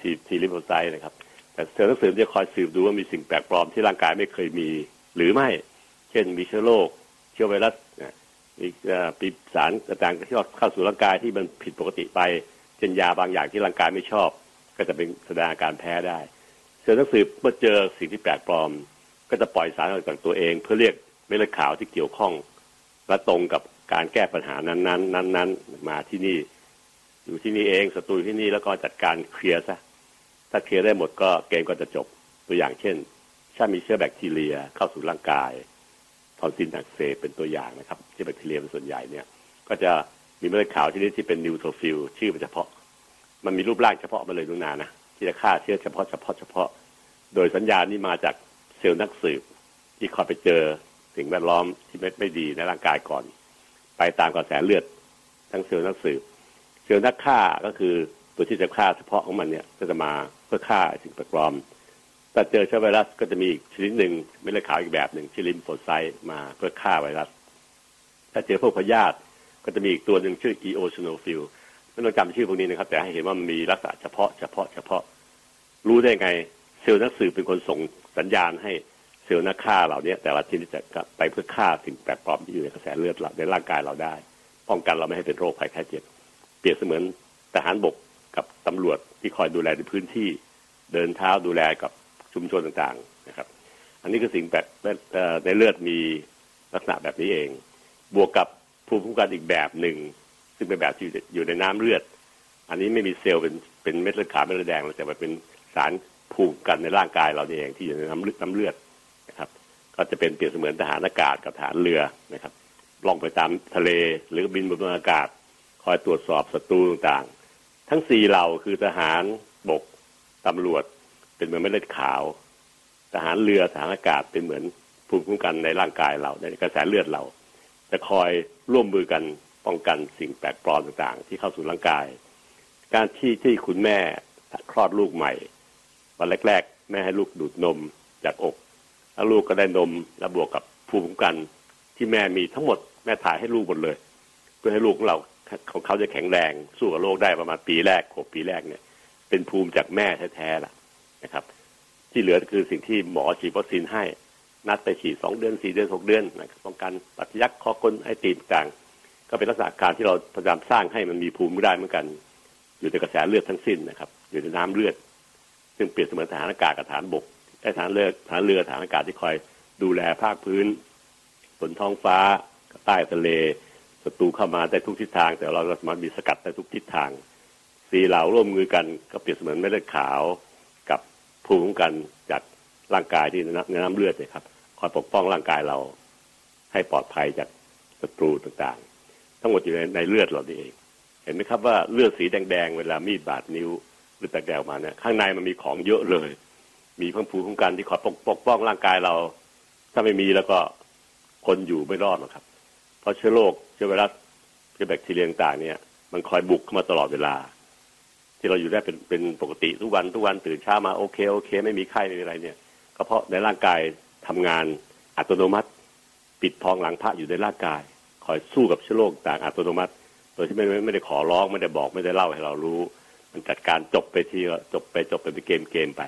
Speaker 2: ทีทีลิโพไซต์นะครับ แต่เซลล์นักสืบจะคอยสืบดูว่ามีสิ่งแปลกปลอมที่ร่างกายไม่เคยมี หรือไม่ เช่นมีเชื้อโรคเชื้อไวรัสมีปีสารต่างๆที่เข้าสู่ร่างกายที่มันผิดปกติไปเช่นยาบางอย่างที่ร่างกายไม่ชอบ ก็จะเป็นแสดงอาการแพ้ได้ เซลล์นักสืบเมื่อเจอสิ่งที่แปลกปลอม ก็จะปล่อยสารออกจากตัวเอง เพื่อเรียกเม็ดเลือดขาวที่เกี่ยวข้อง และตรงกับการแก้ปัญหานั้นๆนั้นๆมาที่นี่ อยู่ที่นี่เองศัตรูที่นี่แล้วก็จัดการเคลียร์ซะถ้าเคลียร์ได้หมดก็เกมก็จะจบตัวอย่างเช่น ถ้ามีเชื้อแบคทีเรียเข้าสู่ร่างกายทอนซิลอักเสบเป็นตัวอย่างนะครับเชื้อแบคทีเรียเป็นส่วนใหญ่เนี่ยก็จะมีเม็ดเลือดขาวที่นี้ที่เป็น neutrophil ชื่อเฉพาะ มันมีรูปร่างเฉพาะมาเลยนุนานะที่จะฆ่าเชื้อเฉพาะเฉพาะเฉพาะ โดยสัญญาณนี้มาจาก เซลล์นักสืบ ที่คอยไปเจอสิ่งแวดล้อมที่ไม่ไม่ดีในร่างกายก่อน ไปตามกระแสเลือด ทั้งเซลล์นักสืบ เซลล์นักฆ่าก็คือตัวที่จะฆ่าเฉพาะของมันเนี่ยก็จะมาเพื่อฆ่าสิ่งแปลกปลอมถ้าเจอเชื้อไวรัสก็จะมีอีกชนิดหนึ่งเม็ดเลือดขาวอีกแบบหนึ่งชื่อ lymphocyte มาเพื่อฆ่าไวรัส ถ้าเจอพวกพยาธิก็จะมีอีกตัวหนึ่งชื่อ eosinophil ไม่ต้องจำชื่อพวกนี้นะครับ แต่ให้เห็นว่ามันมีลักษณะเฉพาะเฉพาะเฉพาะ รู้ได้ไง เซลล์นักสืบเป็นคนส่งสัญญาณให้เซลล์นักฆ่าเหล่านี้แต่ละชนิดจะไปเพื่อฆ่าสิ่งแปลกปลอมที่อยู่ในกระแสเลือดเราในร่างกายเราได้ ป้องกันเราไม่ให้เป็นโรคภัยไข้เจ็บ เปรียบเสมือนทหารบกกับตำรวจที่คอยดูแลในพื้นที่ เดินเท้าดูแลกับชุมชนต่างๆนะครับ อันนี้คือสิ่งแบบในเลือดมีลักษณะแบบนี้เอง บวกกับภูมิคุ้มกันอีกแบบหนึ่งซึ่งเป็นแบบที่อยู่ในน้ำเลือด อันนี้ไม่มีเซลล์เป็นเป็นเม็ดเลือดขาวเม็ดเลือดแดงแต่มันเป็นสาร ภูมิกันในร่างกายเราเองที่อยู่ในน้ำเลือดน้ำเลือดนะครับ ก็จะเป็นเปรียบเสมือนทหารอากาศกับทหารเรือนะครับล่องไปตามทะเลหรือบินบนอากาศ คอยตรวจสอบศัตรูต่างๆ ทั้งสี่เหล่าคือทหารบกตำรวจ เป็นเหมือนเม็ดเลือดขาว ทหารเรือทหารอากาศเป็นเหมือนภูมิคุ้มกันในร่างกายเราในกระแสเลือดเรา จะคอยร่วมมือกันป้องกันสิ่งแปลกปลอมต่างๆ ที่เข้าสู่ร่างกาย การที่ที่คุณแม่คลอดลูกใหม่ วันแรกๆ แม่ให้ลูกดูดนมจากอก แล้วลูกก็ได้นมแล้วบวกกับภูมิคุ้มกัน ที่แม่มีทั้งหมดแม่ถ่ายให้ลูกหมดเลย เพื่อให้ลูกของเราของเขาจะแข็งแรงสู้กับโรคได้ประมาณปีแรกหกปีแรกเนี่ย เป็นภูมิจากแม่แท้ๆล่ะนะครับ ที่เหลือคือสิ่งที่หมอฉีดวัคซีนให้ นัดไปฉีดสองเดือนสี่เดือนหกเดือนนะครับป้องกันปัจจักคอกลไอตีนต่างก็เป็นลักษณะการที่เราพยายามสร้างให้มันมีภูมิได้เหมือนกัน อยู่ในกระแสเลือดทั้งสิ้นนะครับ อยู่ในน้ำเลือด ซึ่งเปรียบเสมือนทหารอากาศกับฐานบกไอ้ฐานเรือฐานเรือฐานอากาศที่คอยดูแลภาคพื้นบนท้องฟ้าใต้ทะเลศัตรูเข้ามาได้ทุกทิศทาง แต่เราสามารถมีสกัดได้ทุกทิศทาง สีเหล่าร่วมมือกันก็เปรียบเสมือนเม็ดเลือดขาวกับภูมิคุ้มกันจากร่างกายที่ในน้ำเลือดเนี่ยครับคอยปกป้องร่างกายเราให้ปลอดภัยจากศัตรูต่างๆ ทั้งหมดอยู่ในในเลือดเราเอง เห็นไหมครับว่าเลือดสีแดงๆ เวลามีดบาดนิ้ว หรือแตกแดงมาเนี่ยข้างในมันมีของเยอะเลย มีพังผูคุ้มกันที่คอยปกป้องร่างกายเรา ถ้าไม่มีแล้วก็คนอยู่ไม่รอดหรอกครับ เพราะเชื้อโรคเชื้อไวรัสเชื้อแบคทีเรียต่างเนี่ย มันคอยบุกเข้ามาตลอดเวลา ที่เราอยู่ได้เป็นเป็นปกติทุกวันทุกวันตื่นเช้ามาโอเคโอเค ไม่มีไข้ไม่มีอะไรเนี่ย ก็เพราะในร่างกายทำงานอัตโนมัติ ปิดพองหลังพระอยู่ในร่างกาย คอยสู้กับเชื้อโรคต่างอัตโนมัติ โดยที่ไม่ไม่ได้ขอร้องไม่ได้บอกไม่ได้เล่าให้เรารู้ มันจัดการจบไปทีจบไปจบไปเป็นเกมเกมไป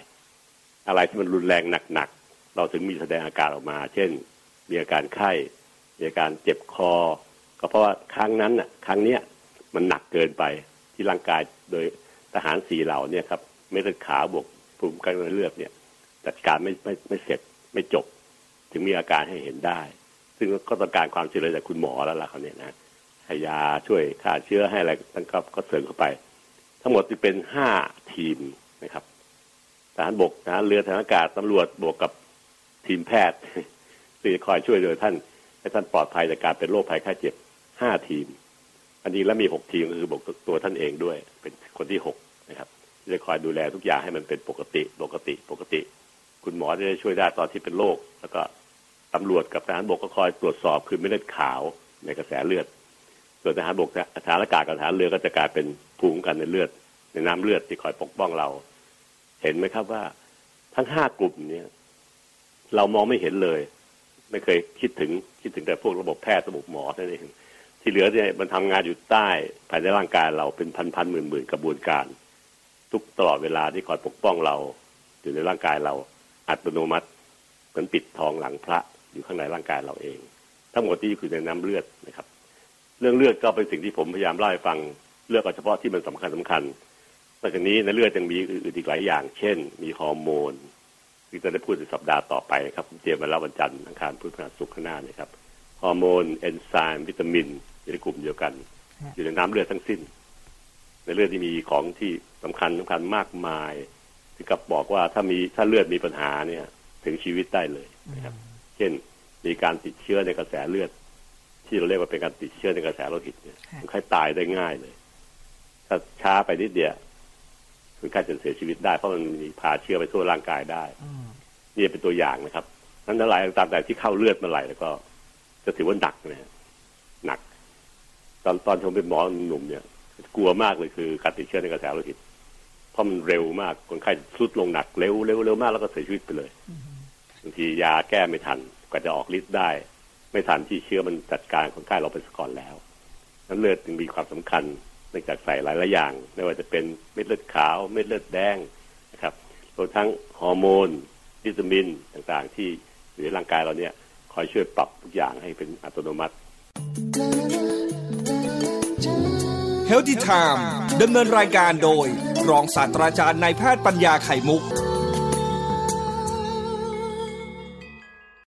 Speaker 2: อะไรที่มันรุนแรงหนักๆเราถึงมีแสดงอาการออกมา เช่น มีอาการไข้มีอาการเจ็บคอ ก็เพราะว่าครั้งนั้นน่ะครั้งเนี้ยมันหนักเกินไปที่ร่างกายโดยทหารสีเหล่าเนี่ยครับไม่เลือดขาวบวกภูมิกันเลือดเนี่ยจัดการไม่ไม่ไม่เสร็จไม่จบ ถึงมีอาการให้เห็นได้ ซึ่งก็ต้องการความช่วยเหลือจากคุณหมอแล้วล่ะเขาเนี่ยนะให้ยาช่วยฆ่าเชื้อให้อะไรตั้งก็เสริมเข้าไป ทั้งหมดจะเป็นห้าทีมนะครับทหารบกทหารเรือทหารอากาศตำรวจบวกกับทีมแพทย์ที่จะคอยช่วยโดยท่านให้ท่านปลอดภัยจากการเป็นโรคภัยไข้เจ็บห้าทีม อันนี้แล้วมีหกทีมก็คือบวกตัวท่านเองด้วย เป็นคนที่หกนะครับที่จะคอยดูแลทุกอย่างให้มันเป็นปกติปกติปกติ คุณหมอจะได้ช่วยได้ตอนที่เป็นโรคแล้วก็ตำรวจกับทหารบกก็คอยตรวจสอบคือไม่เลือดขาวในกระแสเลือด ส่วนทหารบกทหารอากาศกับทหารเรือก็จะกลายเป็นภูมิกันในเลือด ในน้ำเลือดที่คอยปกป้องเรา เห็นไหมครับว่าทั้งห้ากลุ่มเนี้เรามองไม่เห็นเลย ไม่เคยคิดถึงคิดถึงแต่พวกระบบแพทย์ระบบหมอนั่นเองที่เหลือเนี่ยมันทำงานอยู่ใต้ภายในร่างกายเราเป็นพันพันหมื่นหมื่นกระบวนการ ทุกตลอดเวลาที่คอยปกป้องเรา อยู่ในร่างกายเราอัตโนมัติเหมือนปิดทองหลังพระอยู่ข้างในร่างกายเราเอง ทั้งหมดที่คือในน้ำเลือดนะครับ เรื่องเลือดก็เป็นสิ่งที่ผมพยายามเล่าให้ฟังเลือกเฉพาะที่มันสำคัญสำคัญนอกจากนี้ในเลือดยังมีอื่นอีกหลายอย่าง เช่น มีฮอร์โมนที่จะได้พูดในสัปดาห์ต่อไปครับเตรียมมาแล้ววันจันทร์อังคารพุธพฤหัสศุกร์ข้างหน้านะครับฮอร์โมนเอนไซม์วิตามินอยู่ในกลุ่มเดียวกัน อยู่ในน้ำเลือดทั้งสิ้น ในเลือดที่มีของที่สำคัญสำคัญมากมายที่กับบอกว่าถ้ามีถ้าเลือดมีปัญหาเนี่ย ถึงชีวิตได้เลยนะครับ เช่นมีการติดเชื้อในกระแสเลือด ที่เราเรียกว่าเป็นการติดเชื้อในกระแสโลหิตเนี่ยคนไข้ตายได้ง่ายเลย ถ้าช้าไปนิดเดียวคนไข้จะเสียชีวิตได้เพราะมันมีพาเชื้อไปทั่วร่างกายได้นี่เป็นตัวอย่างนะครับนั้นอะไรต่างๆที่เข้าเลือดมาไหลแล้วก็ จะถือว่าหนักนะหนัก ตอนตอนผมเป็นหมอหนุ่มเนี่ย กลัวมากเลยคือการติดเชื้อในกระแสโลหิตเพราะมันเร็วมากคนไข้สุดลงหนักเร็วเร็วเร็วมากแล้วก็เสียชีวิตไปเลยบางทียาแก้ไม่ทันกว่าจะออกฤทธิ์ได้ ไม่ทันที่เชื้อมันจัดการคนไข้เราไปก่อนแล้วนั้นเลือดจึงมีความสำคัญเนื่องจากใส่หลายหลายอย่าง ไม่ว่าจะเป็นเม็ดเลือดขาว เม็ดเลือดแดงนะครับรวมทั้งฮอร์โมน วิตามินต่างๆ ที่อยู่ในร่างกายเราเนี่ยคอยช่วยปรับทุกอย่างให้เป็นอัตโนมัติ
Speaker 1: Healthy Time ดำเนินรายการโดย รองศาสตราจารย์นายแพทย์ปัญญาไข่มุก